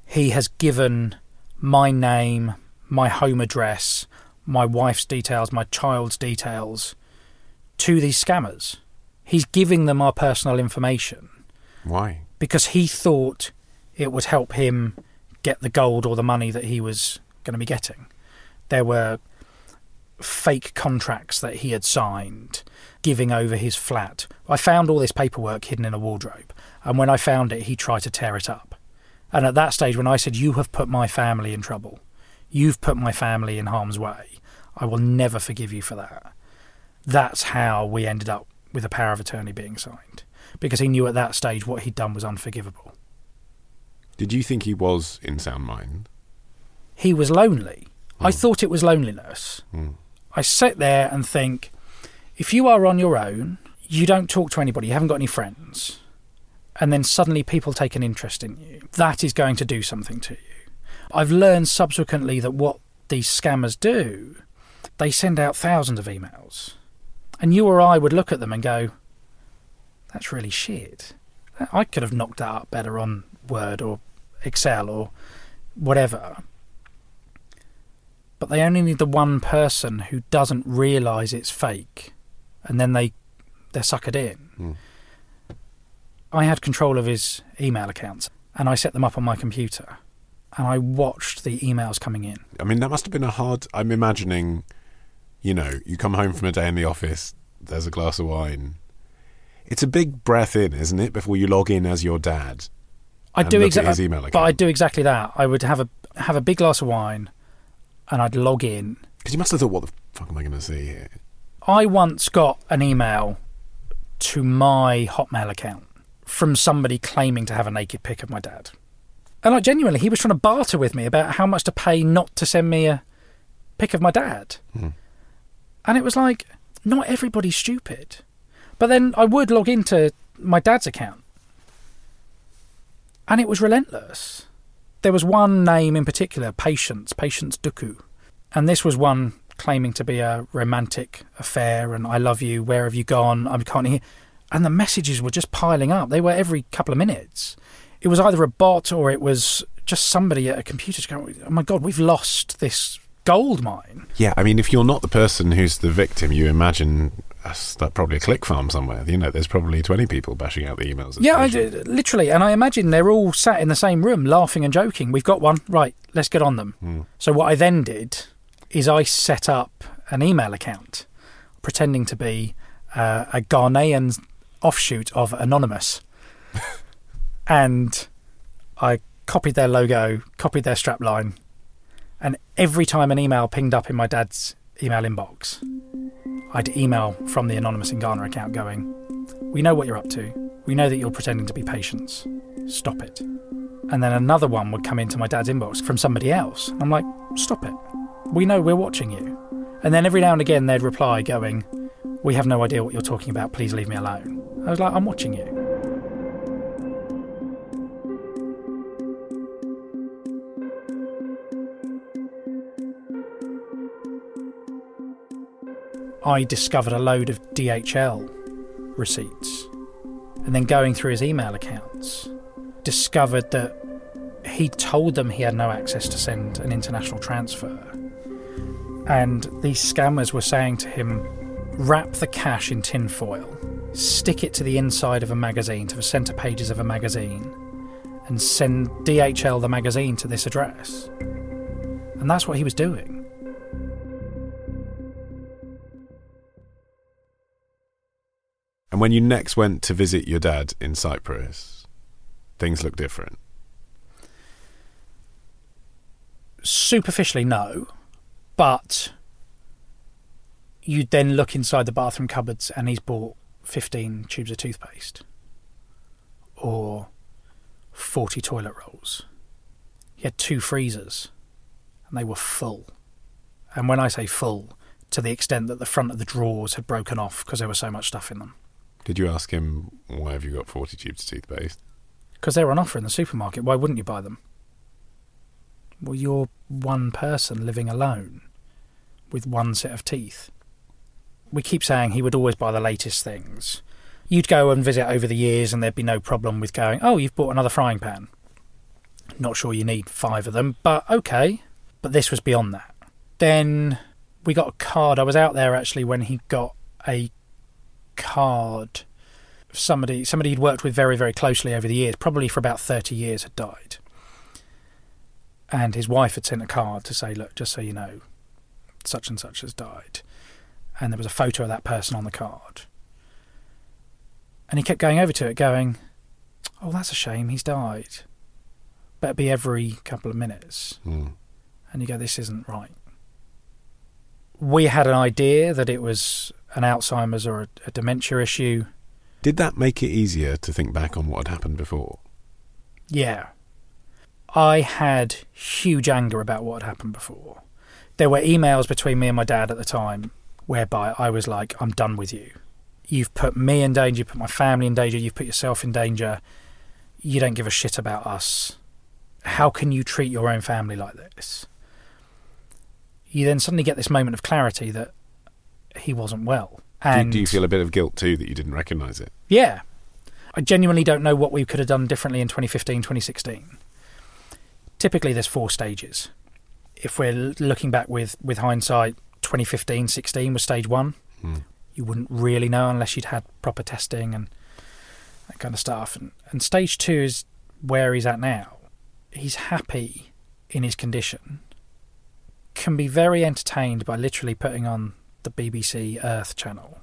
he has given my name, my home address, my wife's details, my child's details to these scammers. He's giving them our personal information Why? because he thought it would help him get the gold or the money that he was going to be getting. There were fake contracts that he had signed, giving over his flat. I found all this paperwork hidden in a wardrobe, and when I found it, he tried to tear it up. And at that stage, when I said, You have put my family in trouble, you've put my family in harm's way, I will never forgive you for that. That's how we ended up with a power of attorney being signed because he knew at that stage what he'd done was unforgivable. Did you think he was in sound mind? He was lonely. I thought it was loneliness. Mm. I sit there and think if you are on your own, you don't talk to anybody, you haven't got any friends, and then suddenly people take an interest in you, that is going to do something to you. I've learned subsequently that what these scammers do, they send out thousands of emails. And you or I would look at them and go, that's really shit. I could have knocked that up better on Word or Excel or whatever. but they only need the one person who doesn't realise it's fake, and then they they're suckered in. Hmm. I had control of his email accounts, and I set them up on my computer, and I watched the emails coming in. I mean, that must have been a hard. I'm imagining, you know, you come home from a day in the office, there's a glass of wine. It's a big breath in, isn't it, before you log in as your dad? I do exactly, but I do exactly that. I would have a have a big glass of wine, and I'd log in. Because you must have thought, what the fuck am I going to see here? I once got an email to my Hotmail account from somebody claiming to have a naked pic of my dad. And like genuinely, he was trying to barter with me about how much to pay not to send me a pic of my dad. Hmm. And it was like, not everybody's stupid. But then I would log into my dad's account. And it was relentless. There was one name in particular, Patience, Patience Duku. And this was one claiming to be a romantic affair and I love you, where have you gone? I can't hear. And the messages were just piling up. They were every couple of minutes. It was either a bot or it was just somebody at a computer going, oh my God, we've lost this gold mine. Yeah, I mean, if you're not the person who's the victim, you imagine that's that probably a click farm somewhere. You know, there's probably 20 people bashing out the emails. Yeah, I, literally. And I imagine they're all sat in the same room laughing and joking. We've got one. Right, let's get on them. So, what I then did is I set up an email account pretending to be uh, a Ghanaian offshoot of Anonymous. and I copied their logo, copied their strapline. And every time an email pinged up in my dad's email inbox, I'd email from the Anonymous in Ghana account going, we know what you're up to. We know that you're pretending to be Patience. Stop it. And then another one would come into my dad's inbox from somebody else. I'm like, stop it. We know we're watching you. And then every now and again they'd reply going, we have no idea what you're talking about. Please leave me alone. I was like, I'm watching you. I discovered a load of DHL receipts. And then going through his email accounts, discovered that he told them he had no access to send an international transfer. And these scammers were saying to him, wrap the cash in tinfoil, stick it to the inside of a magazine, to the centre pages of a magazine, and send DHL the magazine to this address. And that's what he was doing. And when you next went to visit your dad in Cyprus, things look different. Superficially, no. But you then look inside the bathroom cupboards and he's bought 15 tubes of toothpaste or 40 toilet rolls. He had two freezers and they were full. And when I say full, to the extent that the front of the drawers had broken off because there was so much stuff in them. Did you ask him, why have you got 40 tubes of toothpaste? Because they're on offer in the supermarket. Why wouldn't you buy them? Well, you're one person living alone with one set of teeth. We keep saying he would always buy the latest things. You'd go and visit over the years, and there'd be no problem with going, Oh, you've bought another frying pan. Not sure you need five of them, but okay. But this was beyond that. Then we got a card. I was out there actually when he got a card. Somebody somebody he'd worked with very very closely over the years probably for about 30 years had died. And his wife had sent a card to say look just so you know such and such has died. And there was a photo of that person on the card. And he kept going over to it going oh that's a shame he's died. Better be every couple of minutes. Hmm. and you go this isn't right. We had an idea that it was an alzheimer's or a, a dementia issue Did that make it easier to think back on what had happened before? Yeah. I had huge anger about what had happened before. There were emails between me and my dad at the time whereby I was like, I'm done with you. You've put me in danger, you've put my family in danger, you've put yourself in danger. You don't give a shit about us. How can you treat your own family like this? You then suddenly get this moment of clarity that he wasn't well. Do, And do you feel a bit of guilt too that you didn't recognise it? yeah. I genuinely don't know what we could have done differently in 2015, 2016. Typically, there's four stages. if we're looking back with, with hindsight, 2015 16 was stage one. Hmm. You wouldn't really know unless you'd had proper testing and that kind of stuff. And, and stage two is where he's at now. He's happy in his condition, can be very entertained by literally putting on the BBC Earth channel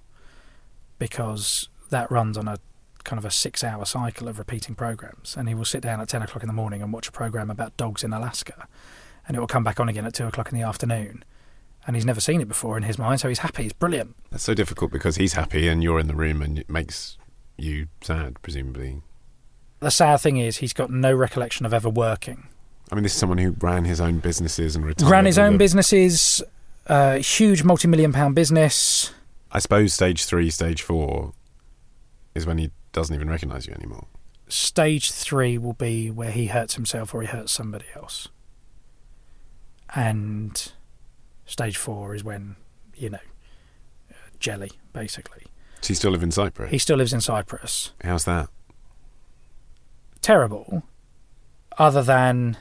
because that runs on a kind of a six hour cycle of repeating programs. And he will sit down at 10 o'clock in the morning and watch a program about dogs in Alaska. And it will come back on again at 2 o'clock in the afternoon. And he's never seen it before in his mind, so he's happy. It's brilliant. That's so difficult because he's happy and you're in the room and it makes you sad, presumably. The sad thing is, he's got no recollection of ever working. I mean, this is someone who ran his own businesses and retired. Ran his own a- businesses, uh, huge multi million pound business. I suppose stage three, stage four is when he doesn't even recognise you anymore. Stage three will be where he hurts himself or he hurts somebody else. And stage four is when, you know, uh, jelly, basically. Does he still live in Cyprus? He still lives in Cyprus. How's that? Terrible, other than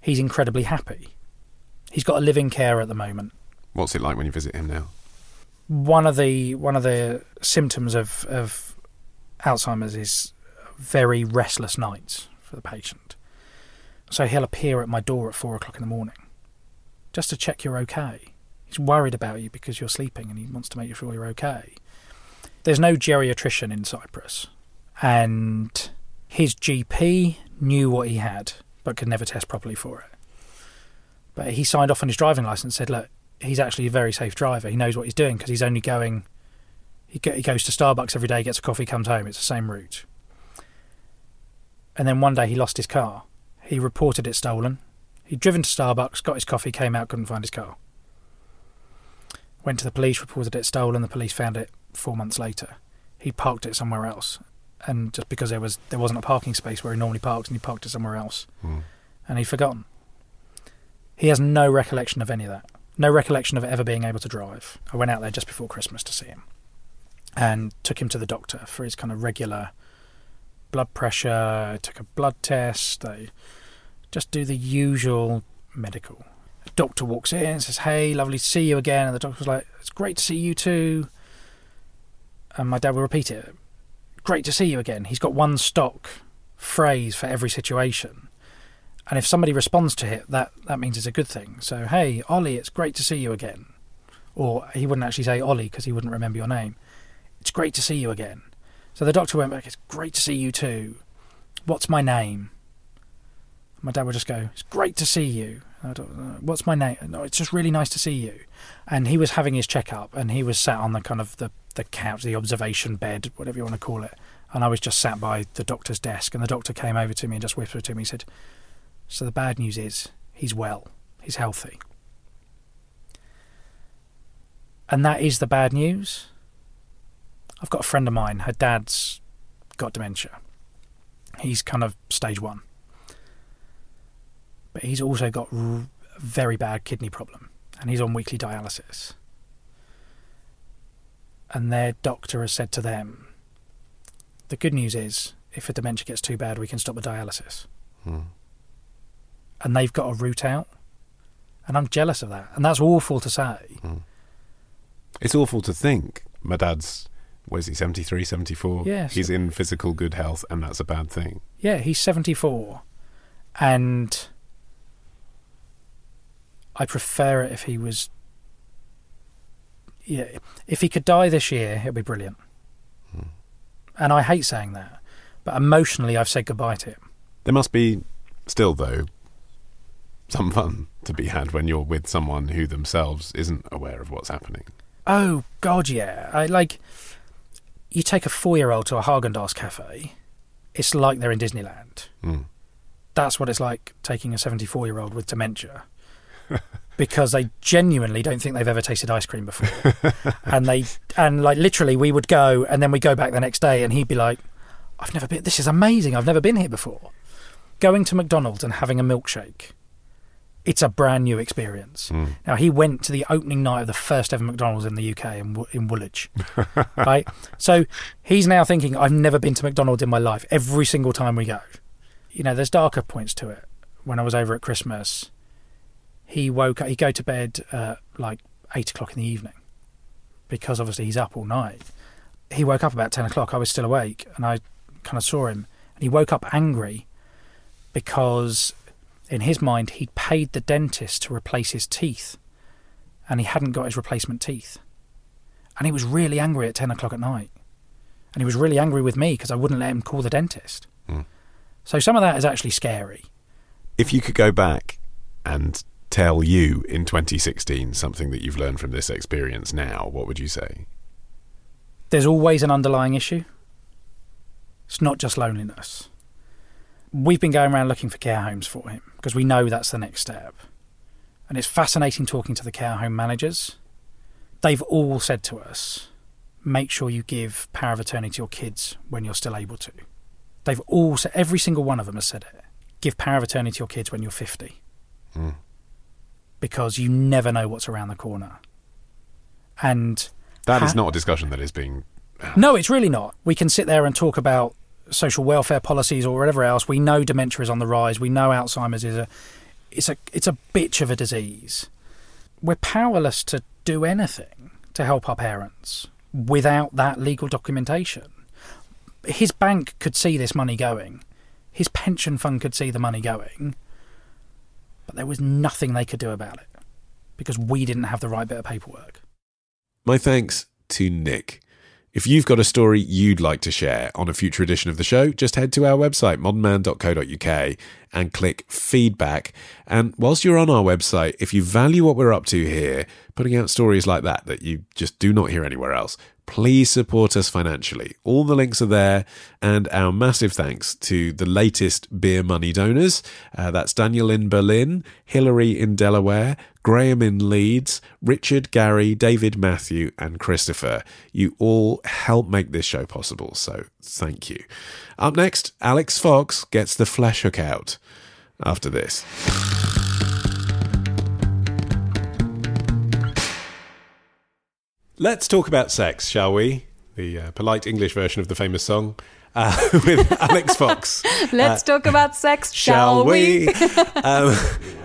he's incredibly happy. He's got a living care at the moment. What's it like when you visit him now? one of the one of the symptoms of of Alzheimer's is very restless nights for the patient. So he'll appear at my door at four o'clock in the morning, just to check you're okay. He's worried about you because you're sleeping, and he wants to make sure you're okay. There's no geriatrician in Cyprus, and his GP knew what he had, but could never test properly for it. But he signed off on his driving license and said, "Look, he's actually a very safe driver. He knows what he's doing because he's only going. He, go, he goes to Starbucks every day, gets a coffee, comes home. It's the same route. And then one day he lost his car. He reported it stolen. He'd driven to Starbucks, got his coffee, came out, couldn't find his car. Went to the police, reported it stolen. The police found it four months later. He parked it somewhere else, and just because there was there wasn't a parking space where he normally parks, and he parked it somewhere else, Hmm. and he'd forgotten. He has no recollection of any of that. No recollection of ever being able to drive. I went out there just before Christmas to see him and took him to the doctor for his kind of regular blood pressure, took a blood test. They just do the usual medical. Doctor walks in and says, Hey, lovely to see you again. And the doctor's like, It's great to see you too. And my dad will repeat it Great to see you again. He's got one stock phrase for every situation. And if somebody responds to it, that, that means it's a good thing. So, hey, Ollie, it's great to see you again. Or he wouldn't actually say Ollie because he wouldn't remember your name. It's great to see you again. So the doctor went back, It's great to see you too. What's my name? My dad would just go, It's great to see you. Uh, what's my name? No, it's just really nice to see you. And he was having his checkup and he was sat on the kind of the, the couch, the observation bed, whatever you want to call it. And I was just sat by the doctor's desk and the doctor came over to me and just whispered to me, he said, So the bad news is he's well, he's healthy. And that is the bad news. I've got a friend of mine, her dad's got dementia. He's kind of stage one. But he's also got a very bad kidney problem and he's on weekly dialysis. And their doctor has said to them, the good news is if the dementia gets too bad, we can stop the dialysis. Hmm. And they've got a route out. And I'm jealous of that. And that's awful to say. Hmm. It's awful to think. My dad's, was he, 73, 74? Yes. He's in physical good health, and that's a bad thing. Yeah, he's 74. And I prefer it if he was. Yeah, if he could die this year, it'd be brilliant. Hmm. And I hate saying that. But emotionally, I've said goodbye to him. There must be, still though, some fun to be had when you're with someone who themselves isn't aware of what's happening. Oh, God, yeah. I like. You take a four year old to a Haagen Dazs cafe, it's like they're in Disneyland. Mm. That's what it's like taking a 74 year old with dementia. because they genuinely don't think they've ever tasted ice cream before. and they, and like literally, we would go and then we go back the next day and he'd be like, I've never been, this is amazing. I've never been here before. Going to McDonald's and having a milkshake, it's a brand new experience. Mm. Now, he went to the opening night of the first ever McDonald's in the UK in, in Woolwich. right? So he's now thinking, I've never been to McDonald's in my life every single time we go. You know, there's darker points to it. When I was over at Christmas, he woke up, he'd go to bed uh, like eight o'clock in the evening because obviously he's up all night. He woke up about 10 o'clock. I was still awake and I kind of saw him. And he woke up angry because, in his mind, he'd paid the dentist to replace his teeth and he hadn't got his replacement teeth. And he was really angry at 10 o'clock at night. And he was really angry with me because I wouldn't let him call the dentist. Hmm. So some of that is actually scary. If you could go back and tell you in 2016 something that you've learned from this experience now, what would you say? There's always an underlying issue. It's not just loneliness. We've been going around looking for care homes for him because we know that's the next step. And it's fascinating talking to the care home managers. They've all said to us, make sure you give power of attorney to your kids when you're still able to. They've all said, every single one of them has said it. Give power of attorney to your kids when you're 50 Hmm. because you never know what's around the corner. And That is Ha- not a discussion that is being. no, it's really not. We can sit there and talk about social welfare policies or whatever else. We know dementia is on the rise. We know Alzheimer's is a it's a it's a bitch of a disease. We're powerless to do anything to help our parents without that legal documentation. His bank could see this money going. His pension fund could see the money going. But there was nothing they could do about it because we didn't have the right bit of paperwork. My thanks to Nick. If you've got a story you'd like to share on a future edition of the show, just head to our website, modernmann.co.uk, and click feedback. And whilst you're on our website, if you value what we're up to here, putting out stories like that that you just do not hear anywhere else, please support us financially. All the links are there, and our massive thanks to the latest beer money donors. Uh, that's Daniel in Berlin, Hillary in Delaware, Graham in Leeds, Richard, Gary, David, Matthew, and Christopher. You all help make this show possible, so thank you. Up next, Alix Fox gets the flesh hook out after this. Let's talk about sex, shall we? The uh, polite English version of the famous song uh, with Alix Fox. Let's talk about sex, Shall we? um,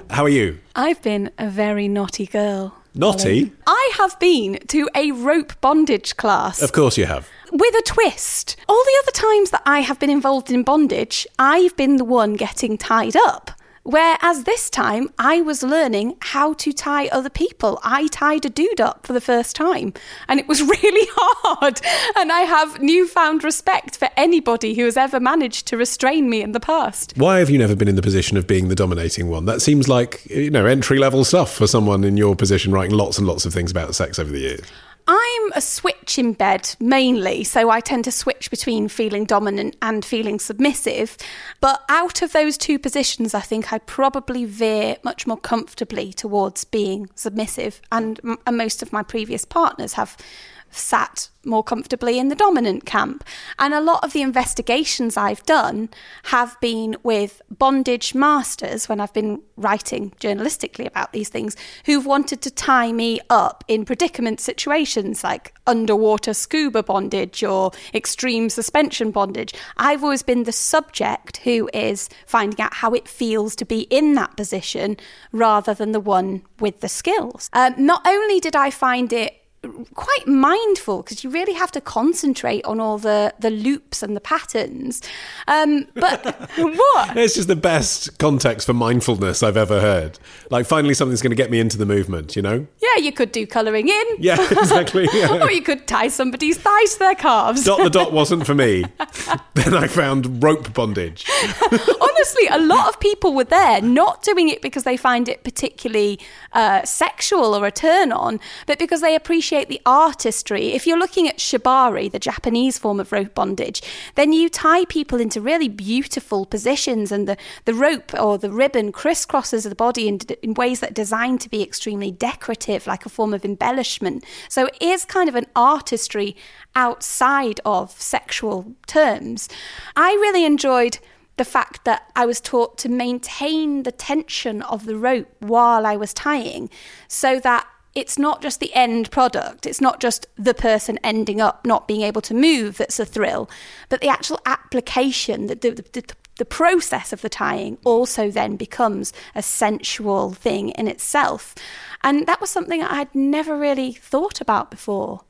how are you? I've been a very naughty girl. Naughty? I have been to a rope bondage class. Of course you have. with a twist. All the other times that I have been involved in bondage, I've been the one getting tied up. Whereas this time, I was learning how to tie other people. I tied a dude up for the first time, and it was really hard. And I have newfound respect for anybody who has ever managed to restrain me in the past. Why have you never been in the position of being the dominating one? That seems like, you know, entry level stuff for someone in your position writing lots and lots of things about sex over the years. I'm a switch in bed mainly, so I tend to switch between feeling dominant and feeling submissive. But out of those two positions, I think I probably veer much more comfortably towards being submissive, and, and most of my previous partners have sat more comfortably in the dominant camp. And a lot of the investigations I've done have been with bondage masters when I've been writing journalistically about these things who've wanted to tie me up in predicament situations like underwater scuba bondage or extreme suspension bondage. I've always been the subject who is finding out how it feels to be in that position rather than the one with the skills. Um, not only did I find it quite mindful because you really have to concentrate on all the the loops and the patterns um but what It's just the best context for mindfulness I've ever heard. Like, finally, something's going to get me into the movement, you know? yeah you could do colouring in Yeah, exactly. Yeah. or you could tie somebody's thighs to their calves Dot the dot wasn't for me. then I found rope bondage. honestly a lot of people were there not doing it because they find it particularly uh, sexual or a turn on but because they appreciate the artistry. If you're looking at shibari the japanese form of rope bondage then you tie people into really beautiful positions and the, the rope or the ribbon crisscrosses the body in, in ways that are designed to be extremely decorative like a form of embellishment. So it is kind of an artistry outside of sexual terms. I really enjoyed the fact that I was taught to maintain the tension of the rope while I was tying so that it's not just the end product, it's not just the person ending up not being able to move that's a thrill, but the actual application, the, the, the, the process of the tying also then becomes a sensual thing in itself. And that was something I'd never really thought about before.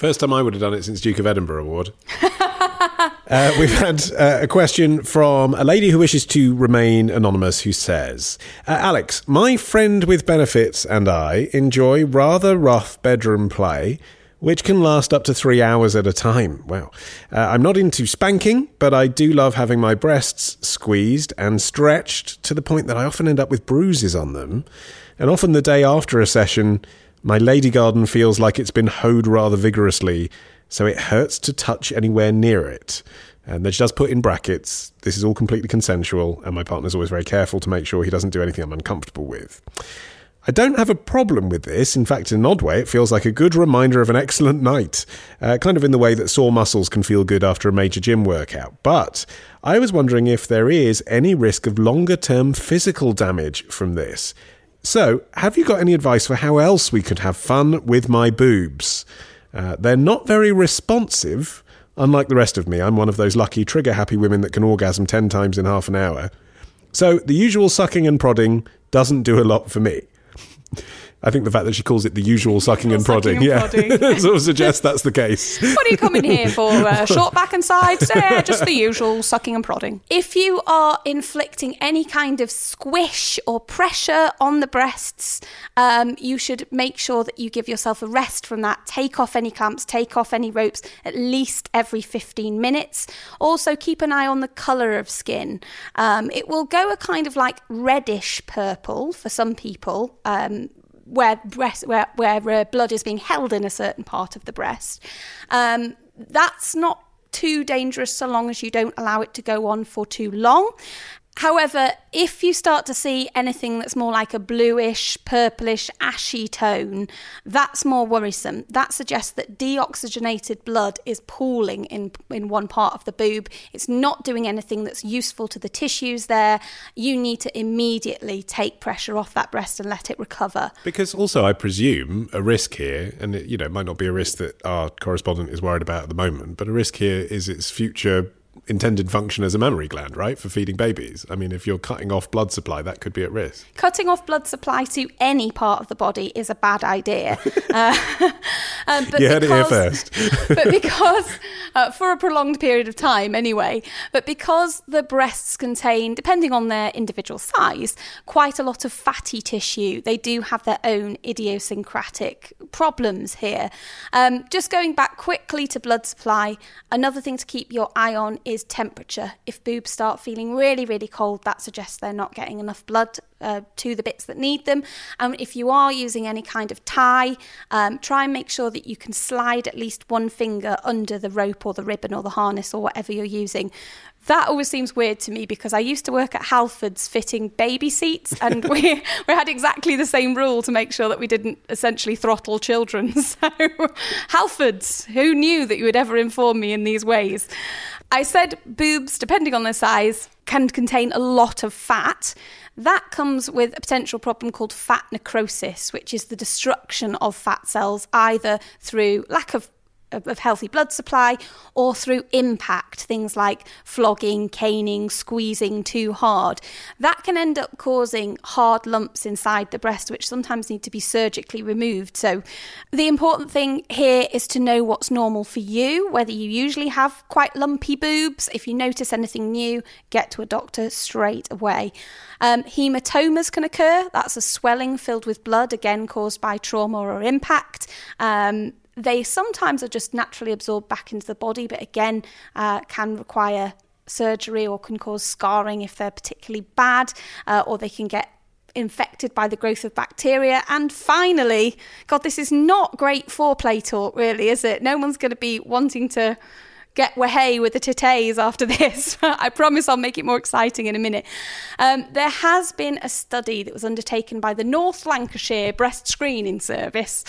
First time I would have done it since Duke of Edinburgh Award. uh, we've had uh, a question from a lady who wishes to remain anonymous who says uh, Alix, my friend with benefits and I enjoy rather rough bedroom play. Which can last up to three hours at a time. Wow. Uh, I'm not into spanking, but I do love having my breasts squeezed and stretched to the point that I often end up with bruises on them. And often the day after a session, my lady garden feels like it's been hoed rather vigorously, so it hurts to touch anywhere near it. And then she does put in brackets, this is all completely consensual, and my partner's always very careful to make sure he doesn't do anything I'm uncomfortable with. I don't have a problem with this. In fact, in an odd way, it feels like a good reminder of an excellent night, uh, kind of in the way that sore muscles can feel good after a major gym workout. But I was wondering if there is any risk of longer term physical damage from this. So, have you got any advice for how else we could have fun with my boobs? Uh, they're not very responsive. Unlike the rest of me, I'm one of those lucky trigger happy women that can orgasm 10 times in half an hour. So, the usual sucking and prodding doesn't do a lot for me. I think the fact that she calls it the usual sucking and prodding, Sucking and yeah, prodding. sort of suggests that's the case. What are you coming here for? Uh, short back and sides? Yeah, just the usual sucking and prodding. If you are inflicting any kind of squish or pressure on the breasts, um, you should make sure that you give yourself a rest from that. Take off any clamps, take off any ropes at least every 15 minutes. Also, keep an eye on the colour of skin. Um, it will go a kind of like reddish purple for some people. Um, where breast where where uh, blood is being held in a certain part of the breast. Um, that's not too dangerous so long as you don't allow it to go on for too long. However, if you start to see anything that's more like a bluish, purplish, ashy tone, that's more worrisome. That suggests that deoxygenated blood is pooling in, in one part of the boob. It's not doing anything that's useful to the tissues there. You need to immediately take pressure off that breast and let it recover. Because also, I presume a risk here, and it, you know, it might not be a risk that our correspondent is worried about at the moment, but a risk here is its future intended function as a mammary gland, right, for feeding babies. I mean, if you're cutting off blood supply, that could be at risk. Cutting off blood supply to any part of the body is a bad idea. uh, um, but you heard it here first. but because uh, for a prolonged period of time anyway but because the breasts contain depending on their individual size quite a lot of fatty tissue they do have their own idiosyncratic problems here um, just going back quickly to blood supply another thing to keep your eye on is temperature if boobs start feeling really really cold that suggests they're not getting enough blood uh, to the bits that need them. And if you are using any kind of tie, um, try and make sure that you can slide at least one finger under the rope or the ribbon or the harness or whatever you're using. That always seems weird to me because I used to work at Halfords fitting baby seats, and we, we had exactly the same rule to make sure that we didn't essentially throttle children. So, Halfords, who knew that you would ever inform me in these ways? I said boobs, depending on their size, can contain a lot of fat. That comes with a potential problem called fat necrosis, which is the destruction of fat cells either through lack of of healthy blood supply or through impact, things like flogging, caning, squeezing too hard. That can end up causing hard lumps inside the breast, which sometimes need to be surgically removed. So, the important thing here is to know what's normal for you, whether you usually have quite lumpy boobs. If you notice anything new, get to a doctor straight away. Um, hematomas can occur. That's a swelling filled with blood, again caused by trauma or impact. Um, they sometimes are just naturally absorbed back into the body, but again, uh, can require surgery or can cause scarring if they're particularly bad, uh, or they can get infected by the growth of bacteria. And finally, God, this is not great foreplay talk, really, is it? No one's going to be wanting to get wahey with the titties after this. I promise I'll make it more exciting in a minute. Um, there has been a study that was undertaken by the North Lancashire Breast Screening Service,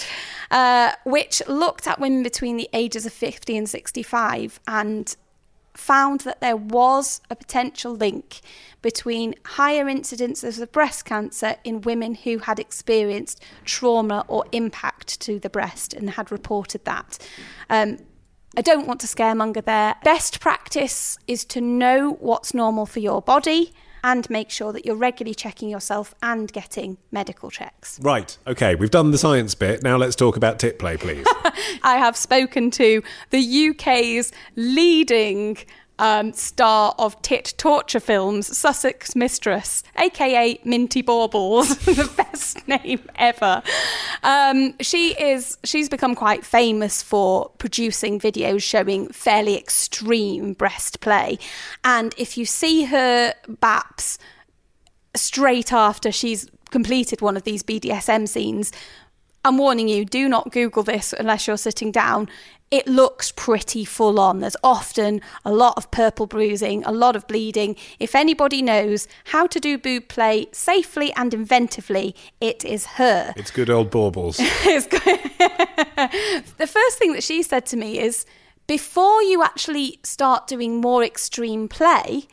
uh, which looked at women between the ages of 50 and 65 and found that there was a potential link between higher incidences of breast cancer in women who had experienced trauma or impact to the breast and had reported that. Um, I don't want to scaremonger there. Best practice is to know what's normal for your body and make sure that you're regularly checking yourself and getting medical checks. Right. Okay. We've done the science bit. Now let's talk about tit play, please. I have spoken to the UK's leading um, star of tit torture films, Sussex Mistress, aka Minty Baubles, the best name ever. Um, she is she's become quite famous for producing videos showing fairly extreme breast play, and if you see her baps straight after she's completed one of these BDSM scenes. I'm warning you, do not Google this unless you're sitting down. It looks pretty full on. There's often a lot of purple bruising, a lot of bleeding. If anybody knows how to do boob play safely and inventively, it is her. it's good old baubles. It's good. the first thing that she said to me is before you actually start doing more extreme play,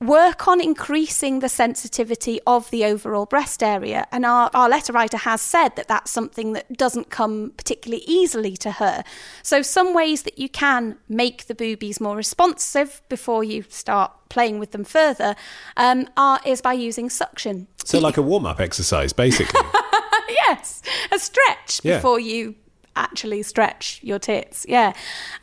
work on increasing the sensitivity of the overall breast area. And our, our letter writer has said that that's something that doesn't come particularly easily to her. So, some ways that you can make the boobies more responsive before you start playing with them further um, are, is by using suction. so, like a warm up exercise, basically. yes, a stretch Yeah. before you actually stretch your tits. Yeah.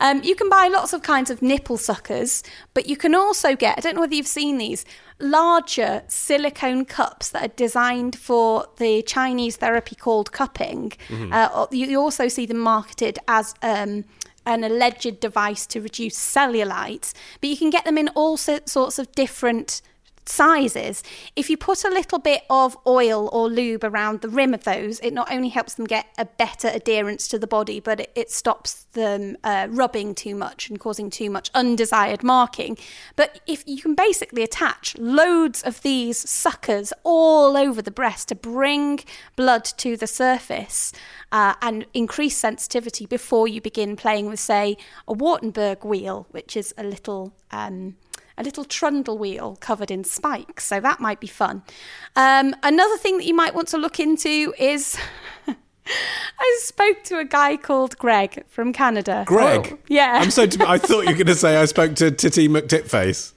Um, you can buy lots of kinds of nipple suckers, but you can also get, I don't know whether you've seen these, larger silicone cups that are designed for the Chinese therapy called cupping. Uh, or- you you also see them marketed as. Um, an alleged device to reduce cellulite, but you can get them in all sorts of different sizes. If you put a little bit of oil or lube around the rim of those, it not only helps them get a better adherence to the body, but it, it stops them uh, rubbing too much and causing too much undesired marking. But if you can basically attach loads of these suckers all over the breast to bring blood to the surface uh, and increase sensitivity before you begin playing with, say, a Wartenberg wheel, which is a little. Um, a little trundle wheel covered in spikes, so that might be fun. Um, another thing that you might want to look into is I spoke to a guy called Greg from Canada. Greg? Oh, yeah. I'm so. T- I thought you were going to say I spoke to Titty McTitface.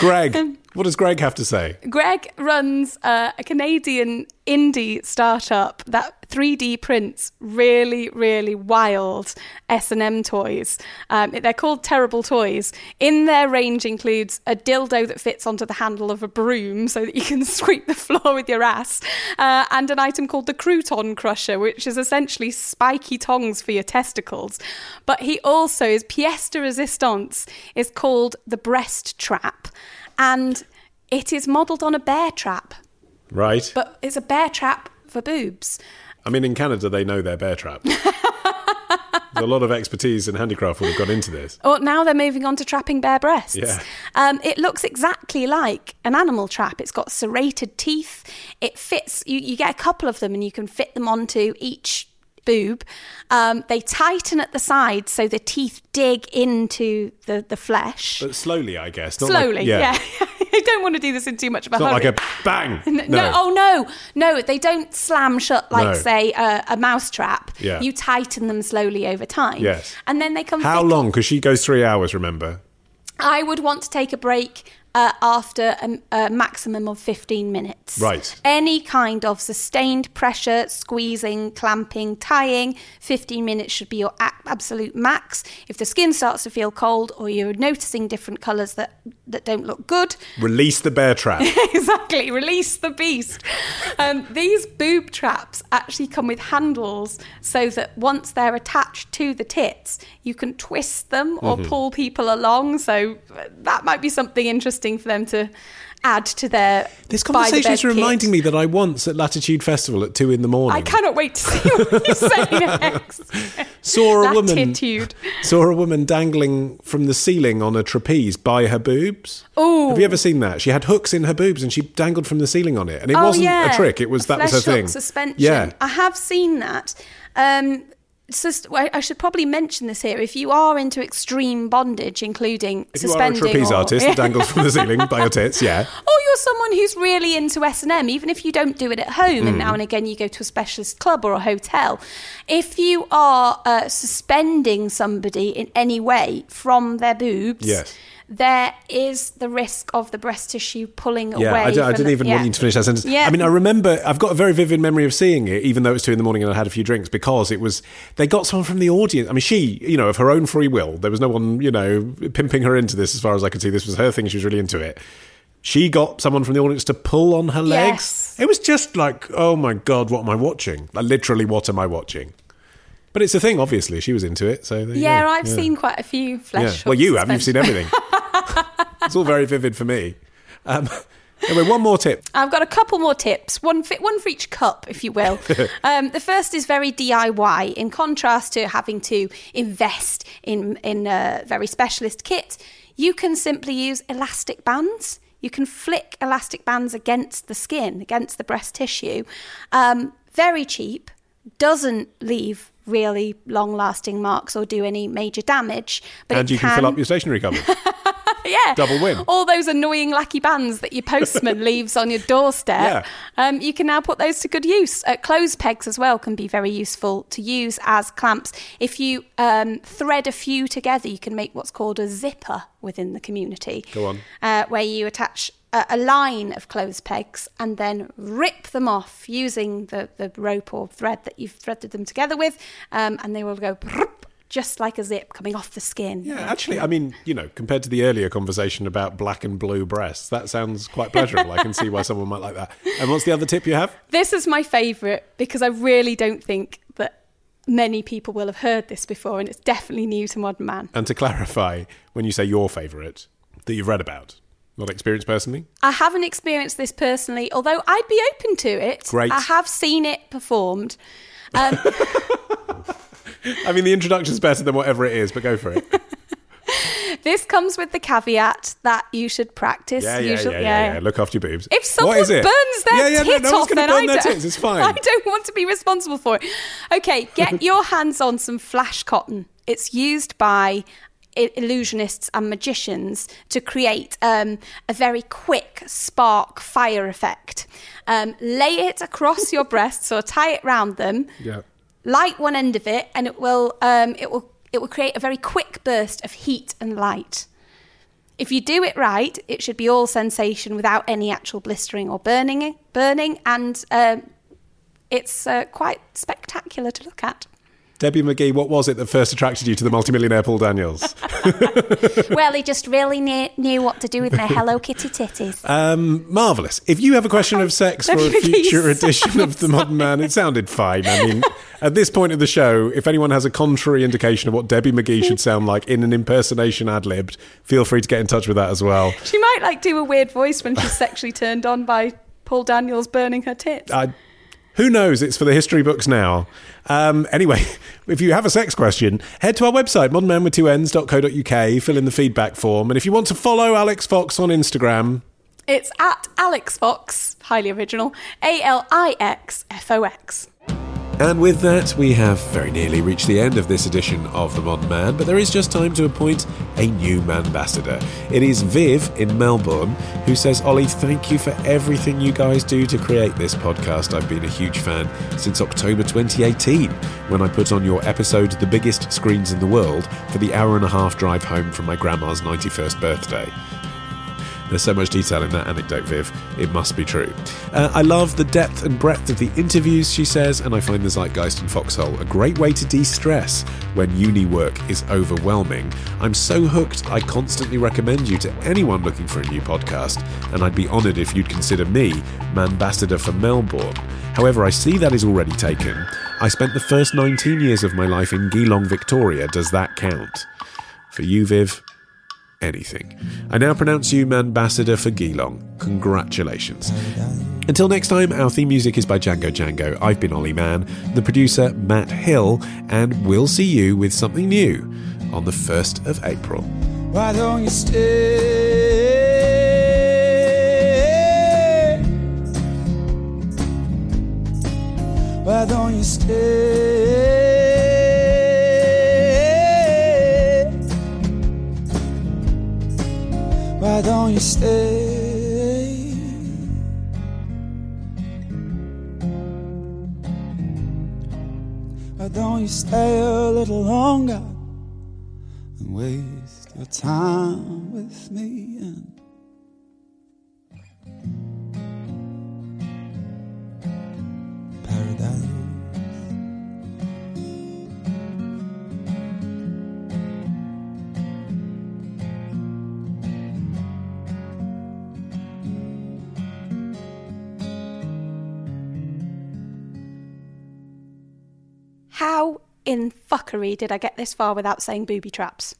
Greg. What does Greg have to say? Greg runs uh, a Canadian indie startup that 3D prints really, really wild S&M toys. Um, they're called Terrible Toys. In their range includes a dildo that fits onto the handle of a broom so that you can sweep the floor with your ass, uh, and an item called the Crouton Crusher, which is essentially spiky tongs for your testicles. But he also, his pièce de resistance is called the Breast Trap, and it is modelled on a bear trap Right. but it's a bear trap for boobs. I mean, in Canada, they know their bear trap. A lot of expertise and handicraft would have gone into this. Well, now they're moving on to trapping bare breasts. Yeah. Um, it looks exactly like an animal trap. It's got serrated teeth. It fits. You, you get a couple of them, and you can fit them onto each boob. Um, they tighten at the sides, so the teeth dig into the the flesh. But slowly, I guess. Not like- Slowly, yeah. I don't want to do this in too much of a It's not hurry. like a bang. N- No. oh no, no, they don't slam shut like No. say a, a mouse trap. Yeah. You tighten them slowly over time. Yes. and then they come. How thick- long? Because she goes three hours, remember? I would want to take a break uh, after a, a maximum of 15 minutes. Right. Any kind of sustained pressure, squeezing, clamping, tying, 15 minutes should be your absolute max. If the skin starts to feel cold or you're noticing different colours that, that don't look good, Release the bear trap. exactly. Release the beast. Um, these boob traps actually come with handles so that once they're attached to the tits, you can twist them or Mm-hmm. pull people along. So that might be something interesting for them to add to their. This conversation is reminding kit. me that I once at Latitude Festival at two in the morning I cannot wait to see what you say next. saw a woman saw a woman dangling from the ceiling on a trapeze by her boobs. Oh, Have you ever seen that? She had hooks in her boobs and she dangled from the ceiling on it, and it oh, wasn't yeah. a trick. It was that was her thing. suspension. Yeah, I have seen that. Um, So I I should probably mention this here. If you are into extreme bondage, including If you are a trapeze or, artist that dangles from the ceiling by your tits, yeah. or you're someone who's really into S&M, even if you don't do it at home and Hmm. now and again you go to a specialist club or a hotel, if you are uh, suspending somebody in any way from their boobs, Yes. There is the risk of the breast tissue pulling Yeah, away. I, I didn't the- even yeah. want you to finish that sentence. Yeah. I mean, I remember, I've got a very vivid memory of seeing it, even though it was two in the morning and I had a few drinks, because it was, they got someone from the audience. I mean, she, you know, of her own free will, there was no one, you know, pimping her into this as far as I could see. This was her thing. She was really into it. She got someone from the audience to pull on her legs. Yes. It was just like, oh my God, what am I watching? Like, literally, what am I watching? But it's a thing, obviously. She was into it. So Yeah. I've seen quite a few Yeah. flesh. Well, you have. You've seen everything. it's all very vivid for me. Um, anyway, one more tip. I've got a couple more tips, one for, one for each cup, if you will. um, the first is very DIY, in contrast to having to invest in in a very specialist kit. You can simply use elastic bands. You can flick elastic bands against the skin, against the breast tissue. Um, very cheap, doesn't leave really long-lasting marks or do any major damage. But and you can, fill up your stationery cupboard. yeah. Double win. All those annoying lacky bands that your postman leaves on your doorstep. Yeah. Um, you can now put those to good use. Uh, clothes pegs as well can be very useful to use as clamps. If you um, thread a few together, you can make what's called a zipper within the community. Go on. Uh, where you attach a, a line of clothes pegs and then rip them off using the, the rope or thread that you've threaded them together with, um, and they will go just like a zip coming off the skin. Yeah, actually, I mean, you know, compared to the earlier conversation about black and blue breasts, that sounds quite pleasurable. I can see why someone might like that. And what's the other tip you have? This is my favourite because I really don't think that many people will have heard this before, and it's definitely new to Modern Mann. And to clarify, when you say your favourite that you've read about, not experienced personally, I haven't experienced this personally, although I'd be open to it. Great. I have seen it performed. Um, I mean, the introduction's better than whatever it is, but go for it. this comes with the caveat that you should practice. Yeah, yeah, should- yeah, yeah, yeah. Look after your boobs. If someone what is it? burns their yeah, yeah, tit no, no off, then burn I their tits. It's fine. I don't want to be responsible for it. Okay, get your hands on some flash cotton. It's used by illusionists and magicians to create um, a very quick spark fire effect. Um, lay it across your breasts or tie it round them. Yeah. Light one end of it, and it will um, it will it will create a very quick burst of heat and light. If you do it right, it should be all sensation without any actual blistering or burning. Burning, and um, it's uh, quite spectacular to look at. Debbie McGee, what was it that first attracted you to the multimillionaire Paul Daniels? well, he just really knew, knew what to do with my Hello Kitty titties. Um, marvelous. If you have a question of sex for a future edition of The Modern Mann, it sounded fine. I mean, at this point of the show, if anyone has a contrary indication of what Debbie McGee should sound like in an impersonation ad libbed, feel free to get in touch with that as well. she might like do a weird voice when she's sexually turned on by Paul Daniels burning her tits. I, who knows? It's for the history books now. Um, anyway, if you have a sex question, head to our website, modernmanwith2ends.co.uk, fill in the feedback form. And if you want to follow Alix Fox on Instagram, It's at Alix Fox, highly original, A L I X F O X. And with that, we have very nearly reached the end of this edition of The Modern Mann, but there is just time to appoint a new ambassador. It is Viv in Melbourne who says, Ollie, thank you for everything you guys do to create this podcast. I've been a huge fan since October 2018 when I put on your episode, The Biggest Screens in the World, for the hour and a half drive home from my grandma's 91st birthday. There's so much detail in that anecdote, Viv. It must be true. Uh, I love the depth and breadth of the interviews, she says, and I find the Zeitgeist and Foxhole a great way to de stress when uni work is overwhelming. I'm so hooked, I constantly recommend you to anyone looking for a new podcast, and I'd be honoured if you'd consider me Mannbassador for Melbourne. However, I see that is already taken. I spent the first 19 years of my life in Geelong, Victoria. Does that count? For you, Viv, anything. I now pronounce you Ambassador for Geelong. Congratulations. Until next time, our theme music is by Django Django. I've been Ollie Mann, the producer Matt Hill, and we'll see you with something new on the 1st of April. Why don't you stay? Why don't you stay? You stay? Why don't you stay a little longer and waste your time with me and paradise? How in fuckery did I get this far without saying booby traps?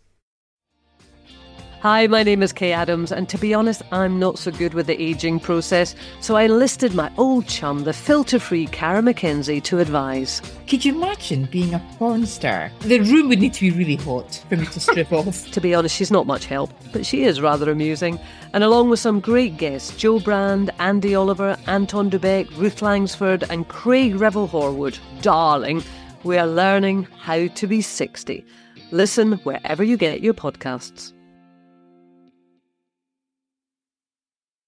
Hi, my name is Kaye Adams, and to be honest, I'm not so good with the ageing process, so I enlisted my old chum, the filter free Cara McKenzie, to advise. Could you imagine being a porn star? The room would need to be really hot for me to strip off. To be honest, she's not much help, but she is rather amusing. And along with some great guests Jo Brand, Andi Oliver, Anton Du Beke, Ruth Langsford, and Craig Revel Horwood, darling, we are learning how to be 60. Listen wherever you get your podcasts.